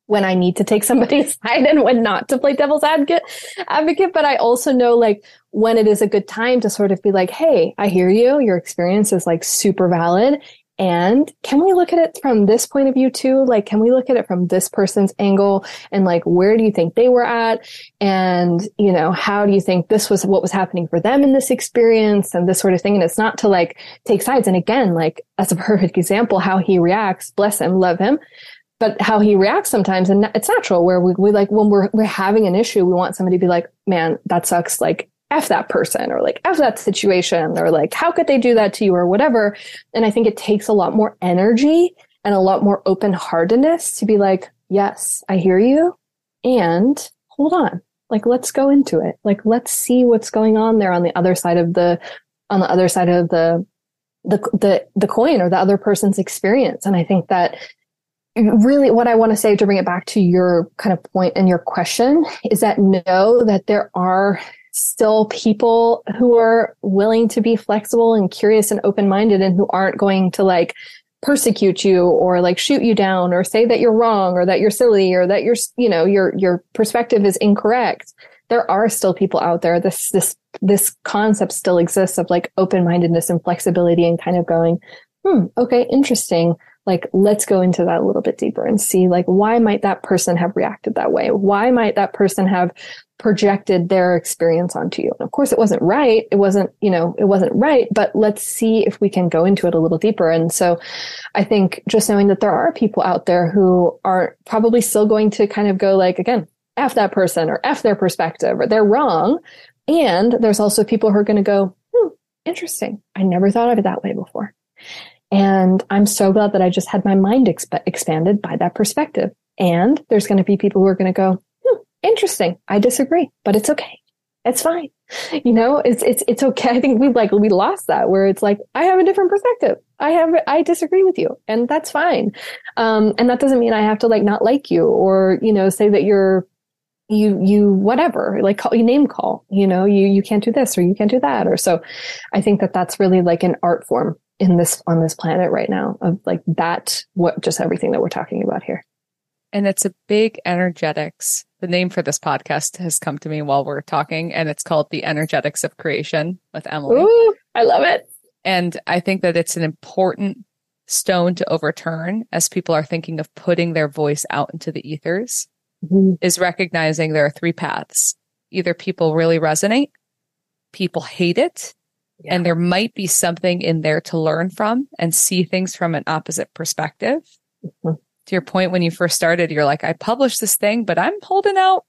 S2: when I need to take somebody's <laughs> side and when not to play devil's advocate advocate. But I also know like when it is a good time to sort of be like hey I hear you. Your experience is like super valid and can we look at it from this point of view too? Like, can we look at it from this person's angle and like, where do you think they were at? And, you know, how do you think this was what was happening for them in this experience and this sort of thing? And it's not to like take sides. And again, like as a <laughs> perfect example, how he reacts, bless him, love him but how he reacts sometimes and it's natural where we, we like when we're we're having an issue we want somebody to be like man that sucks like F that person or like F that situation or like, how could they do that to you or whatever. And I think it takes a lot more energy and a lot more open heartedness to be like, yes, I hear you. And hold on. Like, let's go into it. Like, let's see what's going on there on the other side of the, on the other side of the, the, the, the coin or the other person's experience. And I think that really what I want to say to bring it back to your kind of point and your question is that know that there are still people who are willing to be flexible and curious and open minded and who aren't going to like persecute you or like shoot you down or say that you're wrong or that you're silly or that you're, you know, your, your perspective is incorrect. there are still people out there. This, this, this concept still exists of like open mindedness and flexibility and kind of going, hmm, okay, interesting. Like, let's go into that a little bit deeper and see, like, why might that person have reacted that way? Why might that person have projected their experience onto you? And of course, it wasn't right. It wasn't, you know, it wasn't right, but let's see if we can go into it a little deeper. And so I think just knowing that there are people out there who are probably still going to kind of go like, again, F that person or F their perspective or they're wrong. And there's also people who are going to go, hmm, interesting. I never thought of it that way before. And I'm so glad that I just had my mind exp- expanded by that perspective. And there's going to be people who are going to go, hmm, interesting. I disagree, but it's okay. It's fine. <laughs> You know, it's, it's, it's okay. I think we like, we lost that where it's like, I have a different perspective. I have, I disagree with you and that's fine. Um, and that doesn't mean I have to like not like you or, you know, say that you're, you, you, whatever, like call you name call, you know, you, you can't do this or you can't do that. Or so I think that that's really like an art form in this on this planet right now of like that what just everything that we're talking about here.
S1: And it's a big energetics the name for this podcast has come to me while we're talking and it's called the energetics of creation with emily.
S2: Ooh, i love it.
S1: And i think that it's an important stone to overturn as people are thinking of putting their voice out into the ethers mm-hmm. is recognizing there are three paths. Either people really resonate people hate it yeah. And there might be something in there to learn from and see things from an opposite perspective. Mm-hmm. To your point, when you first started, you're like, I published this thing, but I'm holding out,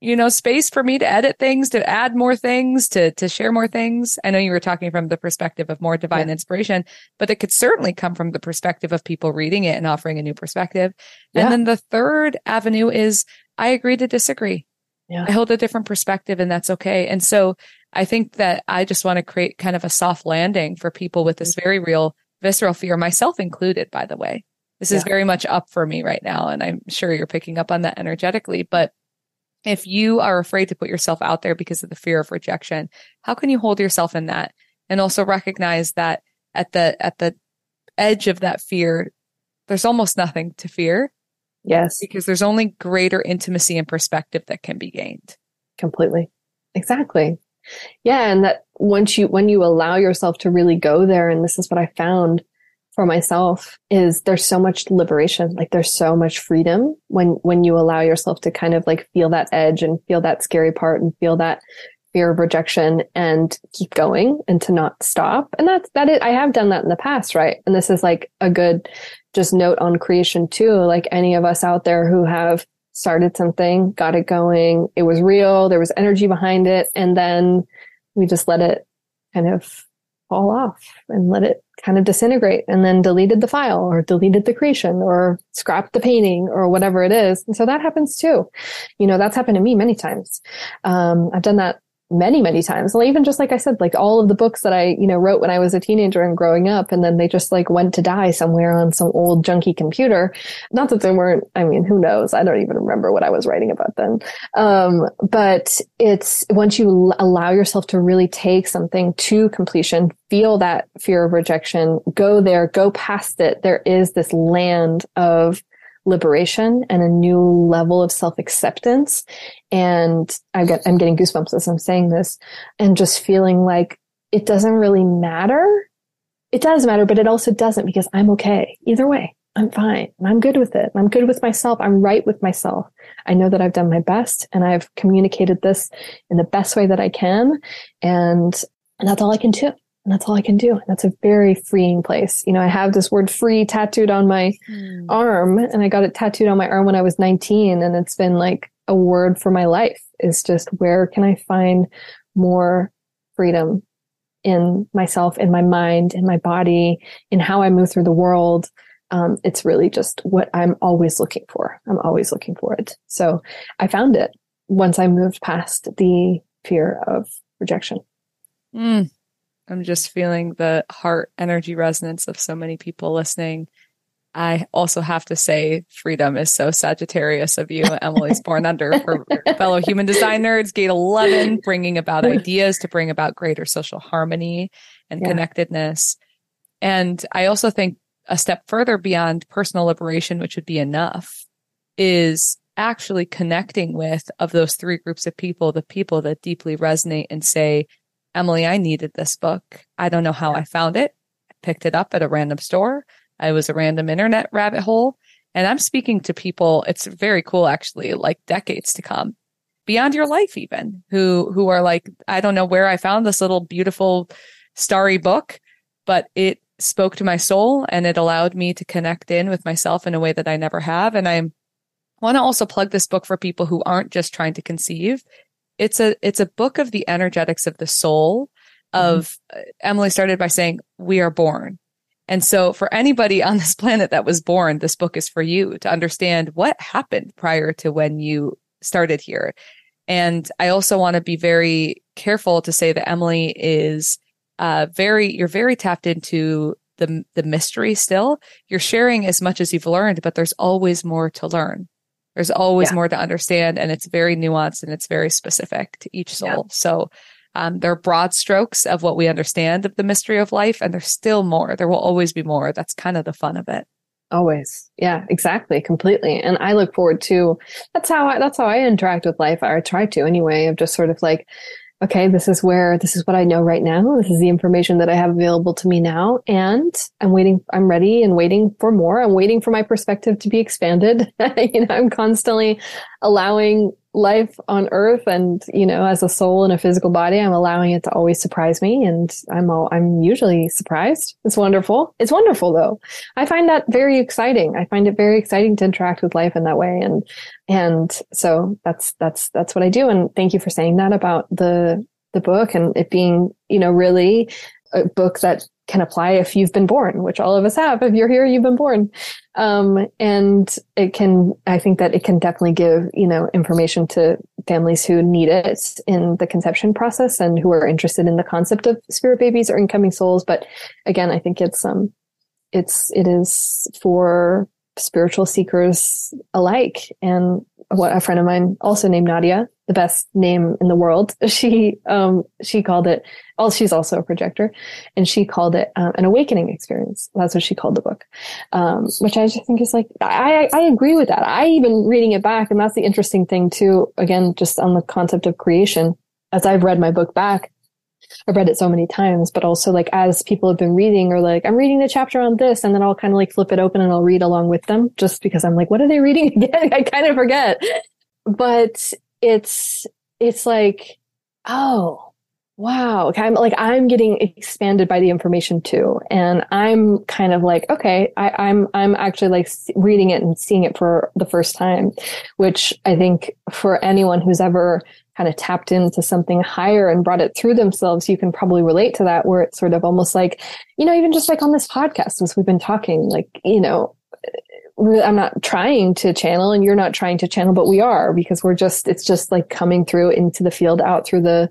S1: you know, space for me to edit things, to add more things, to, to share more things. I know you were talking from the perspective of more divine yeah. inspiration, but it could certainly come from the perspective of people reading it and offering a new perspective. Yeah. And then the third avenue is I agree to disagree. Yeah. I hold a different perspective and that's okay. And so I think that I just want to create kind of a soft landing for people with this mm-hmm. very real visceral fear, myself included, by the way. This yeah. is very much up for me right now. And I'm sure you're picking up on that energetically. But if you are afraid to put yourself out there because of the fear of rejection, how can you hold yourself in that? And also recognize that at the, at the edge of that fear, there's almost nothing to fear.
S2: Yes.
S1: Because there's only greater intimacy and perspective that can be gained.
S2: Completely. Exactly. Yeah. And that once you, when you allow yourself to really go there, and this is what I found for myself is there's so much liberation. Like there's so much freedom when, when you allow yourself to kind of like feel that edge and feel that scary part and feel that fear of rejection and keep going and to not stop. And that's, that is, I have done that in the past, right? And this is like a good just note on creation too. Like any of us out there who have started something, got it going. It was real. There was energy behind it. And then we just let it kind of fall off and let it kind of disintegrate and then deleted the file or deleted the creation or scrapped the painting or whatever it is. And so that happens too. You know, that's happened to me many times. Um, I've done that many, many times. Well, even just like I said, like all of the books that I, you know, wrote when I was a teenager and growing up, and then they just like went to die somewhere on some old junky computer. Not that they weren't, I mean, who knows? I don't even remember what I was writing about then. Um, but it's once you allow yourself to really take something to completion, feel that fear of rejection, go there, go past it. There is this land of liberation and a new level of self-acceptance. And I get, I'm getting goosebumps as I'm saying this and just feeling like it doesn't really matter. It does matter, but it also doesn't because I'm okay. Either way, I'm fine. I'm good with it. I'm good with myself. I'm right with myself. I know that I've done my best and I've communicated this in the best way that I can. And, and that's all I can do. And that's all I can do. And that's a very freeing place. You know, I have this word free tattooed on my mm. arm and I got it tattooed on my arm when I was 19. And it's been like a word for my life is just where can I find more freedom in myself, in my mind, in my body, in how I move through the world. Um, it's really just what I'm always looking for. I'm always looking for it. So I found it once I moved past the fear of rejection.
S1: Mm. I'm just feeling the heart energy resonance of so many people listening. I also have to say, freedom is so Sagittarius of you. Emily's born under <laughs> for fellow human design nerds, gate 11, bringing about <laughs> ideas to bring about greater social harmony and yeah. connectedness. And I also think a step further beyond personal liberation, which would be enough, is actually connecting with of those three groups of people, the people that deeply resonate and say, Emily, I needed this book. I don't know how I found it. I picked it up at a random store. I was a random internet rabbit hole. And I'm speaking to people. It's very cool, actually, like decades to come beyond your life, even who, who are like, I don't know where I found this little beautiful starry book, but it spoke to my soul and it allowed me to connect in with myself in a way that I never have. And I want to also plug this book for people who aren't just trying to conceive. It's a, it's a book of the energetics of the soul of mm-hmm. Emily started by saying, we are born. And so for anybody on this <laughs> planet that was born, this book is for you to understand what happened prior to when you started here. And I also want to be very careful to say that Emily is uh, very, you're very tapped into the, the mystery still. You're sharing as much as you've learned, but there's always more to learn. There's always yeah. more to understand and it's very nuanced and it's very specific to each soul. Yeah. So um, there are broad strokes of what we understand of the mystery of life, and there's still more. There will always be more. That's kind of the fun of it.
S2: Always. Yeah, exactly. Completely. And I look forward to, that's how I, that's how I interact with life. I try to anyway, of just sort of like, okay, this is where, this is what I know right now. This is the information that I have available to me now. And I'm waiting, I'm ready and waiting for more. I'm waiting for my perspective to be expanded. <laughs> you know, I'm constantly allowing life on earth and you know as a soul in a physical body i'm allowing it to always surprise me. And i'm all i'm usually surprised. It's wonderful. It's wonderful though. I find that very exciting. I find it very exciting to interact with life in that way. And and so that's that's that's what i do. And thank you for saying that about the the book and it being you know really a book that can apply if you've been born, which all of us have. If you're here, you've been born. Um, and it can, I think that it can definitely give, you know, information to families who need it in the conception process and who are interested in the concept of spirit babies or incoming souls. But again, I think it's, um, it's, it is for spiritual seekers alike. And what a friend of mine also named Nadia, the best name in the world. <laughs> She, um, she called it, well, she's also a projector and she called it uh, an awakening experience. That's what she called the book. Um, which I just think is like, I, I agree with that. I even reading it back and that's the interesting thing too. Again, just on the concept of creation, as I've read my book back, I've read it so many times, but also like as people have been reading or like, I'm reading the chapter on this and then I'll kind of like flip it open and I'll read along with them just because I'm like, what are they reading <laughs> again? I kind of forget, but it's, it's like, oh, wow. Okay. I'm like, I'm getting expanded by the information too. And I'm kind of like, okay, I, I'm, I'm actually like reading it and seeing it for the first time, which I think for anyone who's ever kind of tapped into something higher and brought it through themselves, you can probably relate to that where it's sort of almost like, you know, even just like on this podcast, since we've been talking, like, you know, I'm not trying to channel and you're not trying to channel, but we are because we're just, it's just like coming through into the field out through the,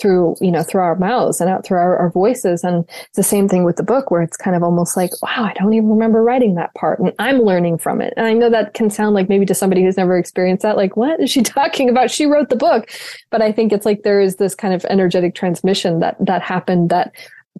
S2: through, you know, through our mouths and out through our, our, voices. And it's the same thing with the book where it's kind of almost like, wow, I don't even remember writing that part and I'm learning from it. And I know that can sound like maybe to somebody who's never experienced that, like, what is she <laughs> talking about? She wrote the book. But I think it's like there is this kind of energetic transmission that, that happened that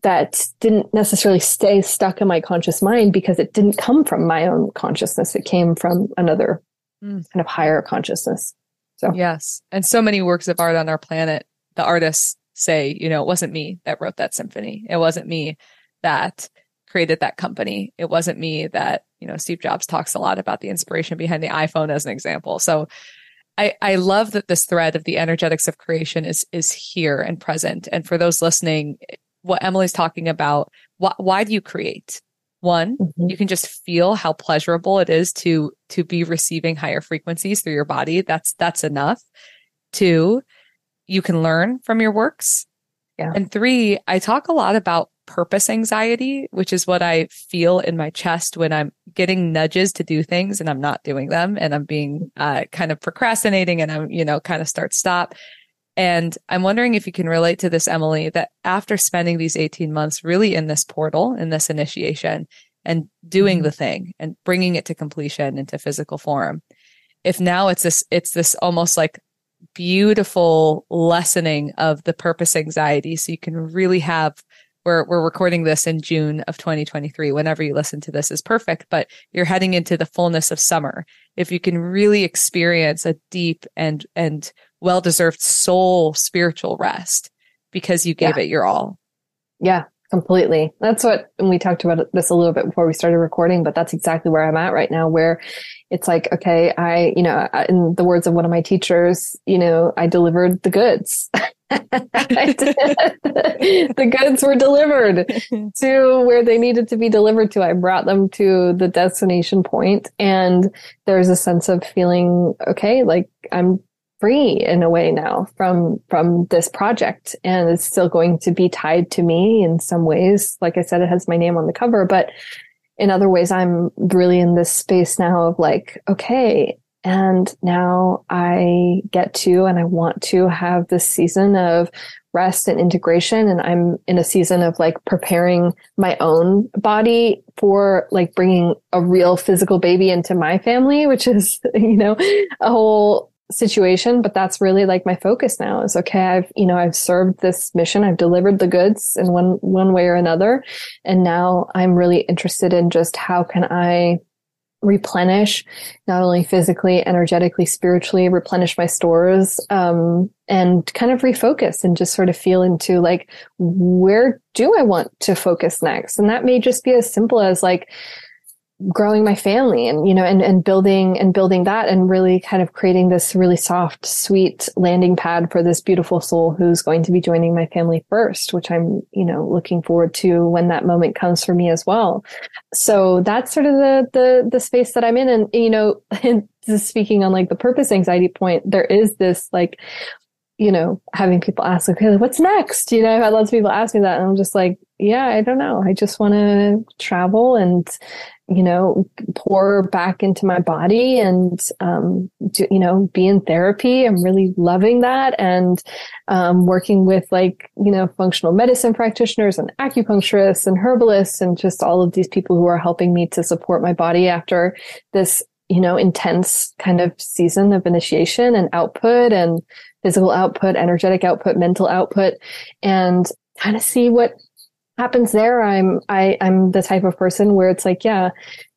S2: that didn't necessarily stay stuck in my conscious mind because it didn't come from my own consciousness. It came from another mm. kind of higher consciousness. So
S1: yes. And so many works of art on our planet the artists say, you know, it wasn't me that wrote that symphony. It wasn't me that created that company. It wasn't me that, you know, Steve Jobs talks a lot about the inspiration behind the iPhone as an example. So I, I love that this thread of the energetics of creation is, is here and present. And for those listening, what Emily's talking about, wh- why do you create? One, mm-hmm. you can just feel how pleasurable it is to, to be receiving higher frequencies through your body. That's, that's enough. Two, you can learn from your works. Yeah. And three, I talk a lot about purpose anxiety, which is what I feel in my chest when I'm getting nudges to do things and I'm not doing them and I'm being uh, kind of procrastinating and I'm, you know, kind of start stop. And I'm wondering if you can relate to this, Emily, that after spending these 18 months really in this portal, in this initiation and doing mm-hmm. the thing and bringing it to completion into physical form, if now it's this, it's this almost like beautiful lessening of the purpose anxiety. So you can really have we're we're recording this in June of 2023. Whenever you listen to this is perfect, but you're heading into the fullness of summer. If you can really experience a deep and and well-deserved soul spiritual rest because you gave yeah. it your all.
S2: Yeah, completely. That's what we talked about this a little bit before we started recording, but that's exactly where I'm at right now where it's like, okay, I, you know, in the words of one of my teachers, you know, I delivered the goods. <laughs> <laughs> the goods were delivered <laughs> to where they needed to be delivered to. I brought them to the destination point and there's a sense of feeling, okay, like I'm free in a way now from from this project and it's still going to be tied to me in some ways like i said it has my name on the cover but in other ways i'm really in this space now of like okay and now I get to and I want to have this season of rest and integration. And I'm in a season of like preparing my own body for like bringing a real physical baby into my family, which is, <laughs> you know, a whole situation. But that's really like my focus now is okay. I've, you know, I've served this mission. I've delivered the goods in one, one way or another. And now I'm really interested in just how can I replenish not only physically energetically spiritually replenish my stores um, and kind of refocus and just sort of feel into like where do i want to focus next and that may just be as simple as like growing my family and you know and, and building and building that and really kind of creating this really soft sweet landing pad for this beautiful soul who's going to be joining my family first which i'm you know looking forward to when that moment comes for me as well so that's sort of the the the space that i'm in and you know <laughs> speaking on like the purpose anxiety point there is this like you know, having people ask, okay, what's next? You know, I've had lots of people ask me that and I'm just like, yeah, I don't know. I just want to travel and, you know, pour back into my body and, um, do, you know, be in therapy. I'm really loving that. And, um, working with like, you know, functional medicine practitioners and acupuncturists and herbalists and just all of these people who are helping me to support my body after this, you know, intense kind of season of initiation and output and, physical output, energetic output, mental output, and kind of see what happens there. I'm, I, I'm the type of person where it's like, yeah,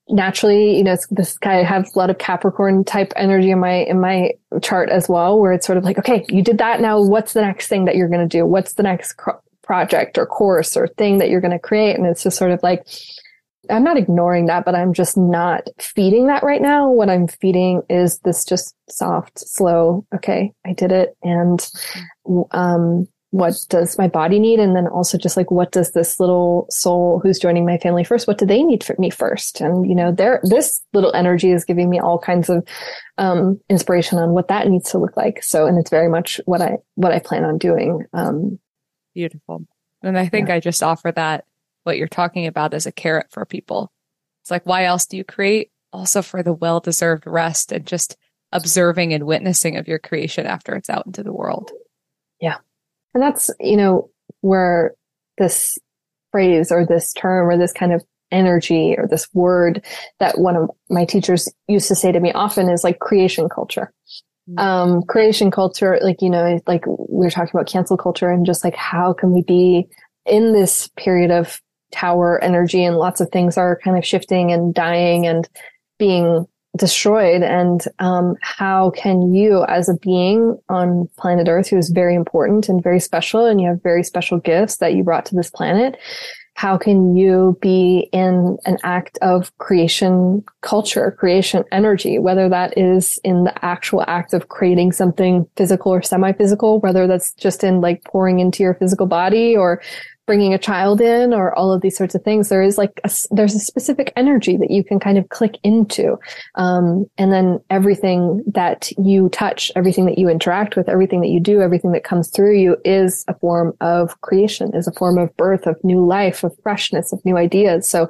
S2: naturally, you know, this guy I have a lot of Capricorn type energy in my, in my chart as well, where it's sort of like, okay, you did that. Now what's the next thing that you're going to do? What's the next project or course or thing that you're going to create? And it's just sort of like, I'm not ignoring that, but I'm just not feeding that right now. What I'm feeding is this just soft, slow, okay, I did it. And, um, what does my body need? And then also just like, what does this little soul who's joining my family first, what do they need from me first? And, you know, there, this little energy is giving me all kinds of, um, inspiration on what that needs to look like. So, and it's very much what I, what I plan on doing. Um,
S1: beautiful. And I think yeah. I just offer that what you're talking about as a carrot for people. It's like, why else do you create? Also for the well deserved rest and just observing and witnessing of your creation after it's out into the world.
S2: Yeah. And that's, you know, where this phrase or this term or this kind of energy or this word that one of my teachers used to say to me often is like creation culture. Mm-hmm. Um, creation culture, like, you know, like we are talking about cancel culture and just like, how can we be in this period of tower energy and lots of things are kind of shifting and dying and being destroyed and um, how can you as a being on planet earth who is very important and very special and you have very special gifts that you brought to this planet how can you be in an act of creation culture creation energy whether that is in the actual act of creating something physical or semi-physical whether that's just in like pouring into your physical body or bringing a child in or all of these sorts of things there is like a, there's a specific energy that you can kind of click into. Um, and then everything that you touch everything that you interact with everything that you do everything that comes through you is a form of creation is a form of birth of new life of freshness of new ideas. So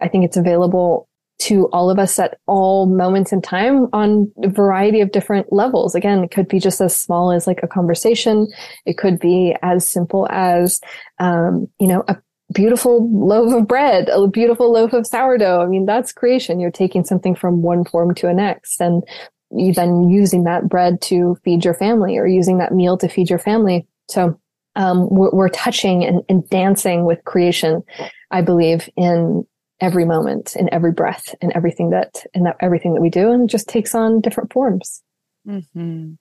S2: i think it's available to all of us at all moments in time on a variety of different levels. Again, it could be just as small as like a conversation. It could be as simple as, um, you know, a beautiful loaf of bread, a beautiful loaf of sourdough. I mean, that's creation. You're taking something from one form to a next and you then using that bread to feed your family or using that meal to feed your family. So um, we're, we're, touching and, and dancing with creation. I believe in every moment, in every breath, in everything that in that everything that we do, and it just takes on different forms.
S1: Mm-hmm.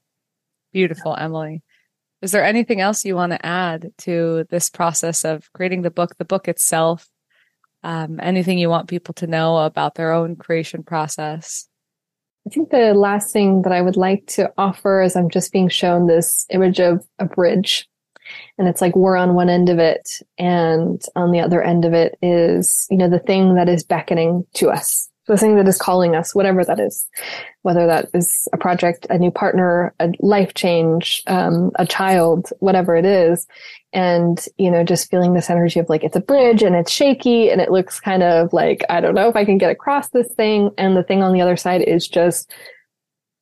S1: Beautiful, Emily. Is there anything else you want to add to this process of creating the book, the book itself? Um, anything you want people to know about their own creation process?
S2: I think the last thing that I would like to offer is I'm just being shown this image of a bridge. And it's like we're on one end of it, and on the other end of it is, you know, the thing that is beckoning to us the thing that is calling us, whatever that is, whether that is a project, a new partner, a life change, um, a child, whatever it is. And, you know, just feeling this energy of like, it's a bridge and it's shaky and it looks kind of like, I don't know if I can get across this thing. And the thing on the other side is just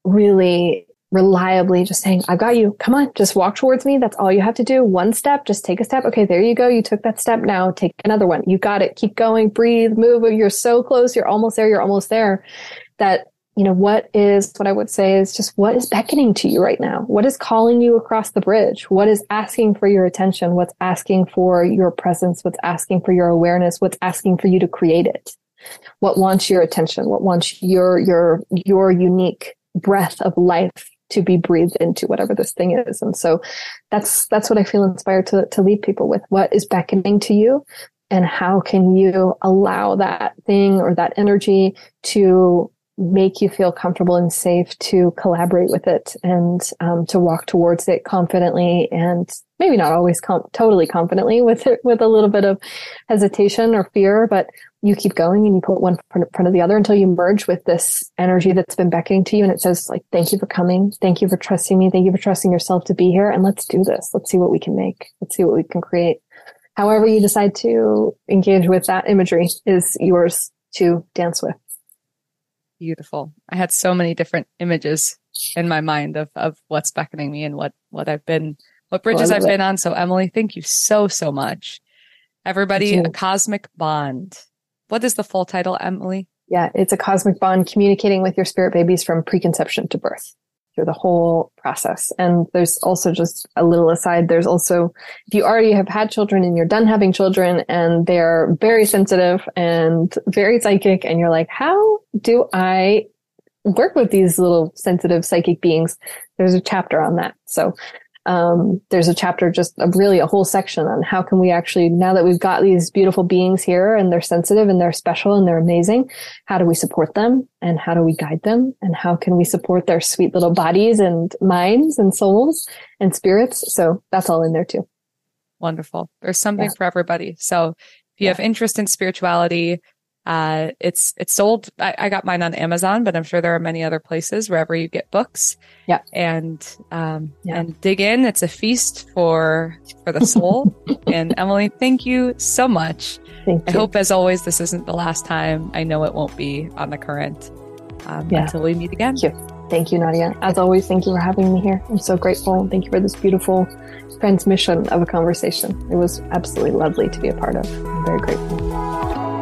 S2: really reliably just saying, I've got you. Come on, just walk towards me. That's all you have to do. One step, just take a step. Okay, there you go. You took that step. Now take another one. You got it. Keep going. Breathe, move. You're so close. You're almost there. You're almost there. That, you know, what is what I would say is just what is beckoning to you right now? What is calling you across the bridge? What is asking for your attention? What's asking for your presence? What's asking for your awareness? What's asking for you to create it? What wants your attention? What wants your, your, your unique breath of life to be breathed into whatever this thing is. And so that's, that's what I feel inspired to, to lead people with. What is beckoning to you? And how can you allow that thing or that energy to make you feel comfortable and safe to collaborate with it and um, to walk towards it confidently and maybe not always com- totally confidently with it, with a little bit of hesitation or fear, but you keep going and you put one in front of the other until you merge with this energy that's been beckoning to you. And it says like, thank you for coming. Thank you for trusting me. Thank you for trusting yourself to be here. And let's do this. Let's see what we can make. Let's see what we can create. However you decide to engage with that imagery is yours to dance with
S1: beautiful. I had so many different images in my mind of, of what's beckoning me and what, what I've been, what oh, bridges I've it. been on. So Emily, thank you so, so much. Everybody, a cosmic bond. What is the full title, Emily?
S2: Yeah, it's a cosmic bond communicating with your spirit babies from preconception to birth through the whole process. And there's also just a little aside. There's also, if you already have had children and you're done having children and they're very sensitive and very psychic and you're like, how do I work with these little sensitive psychic beings? There's a chapter on that. So um, there's a chapter, just a, really a whole section on how can we actually, now that we've got these beautiful beings here and they're sensitive and they're special and they're amazing, how do we support them and how do we guide them and how can we support their sweet little bodies and minds and souls and spirits? So that's all in there too.
S1: Wonderful. There's something yeah. for everybody. So if you yeah. have interest in spirituality, uh, it's, it's sold. I, I, got mine on Amazon, but I'm sure there are many other places wherever you get books.
S2: Yeah.
S1: And, um, yeah. and dig in. It's a feast for, for the soul. <laughs> and Emily, thank you so much.
S2: Thank
S1: I hope as always, this isn't the last time. I know it won't be on the current, um, yeah. until we meet again.
S2: Thank you. Thank you, Nadia. As always, thank you for having me here. I'm so grateful. Thank you for this beautiful transmission of a conversation. It was absolutely lovely to be a part of. I'm very grateful.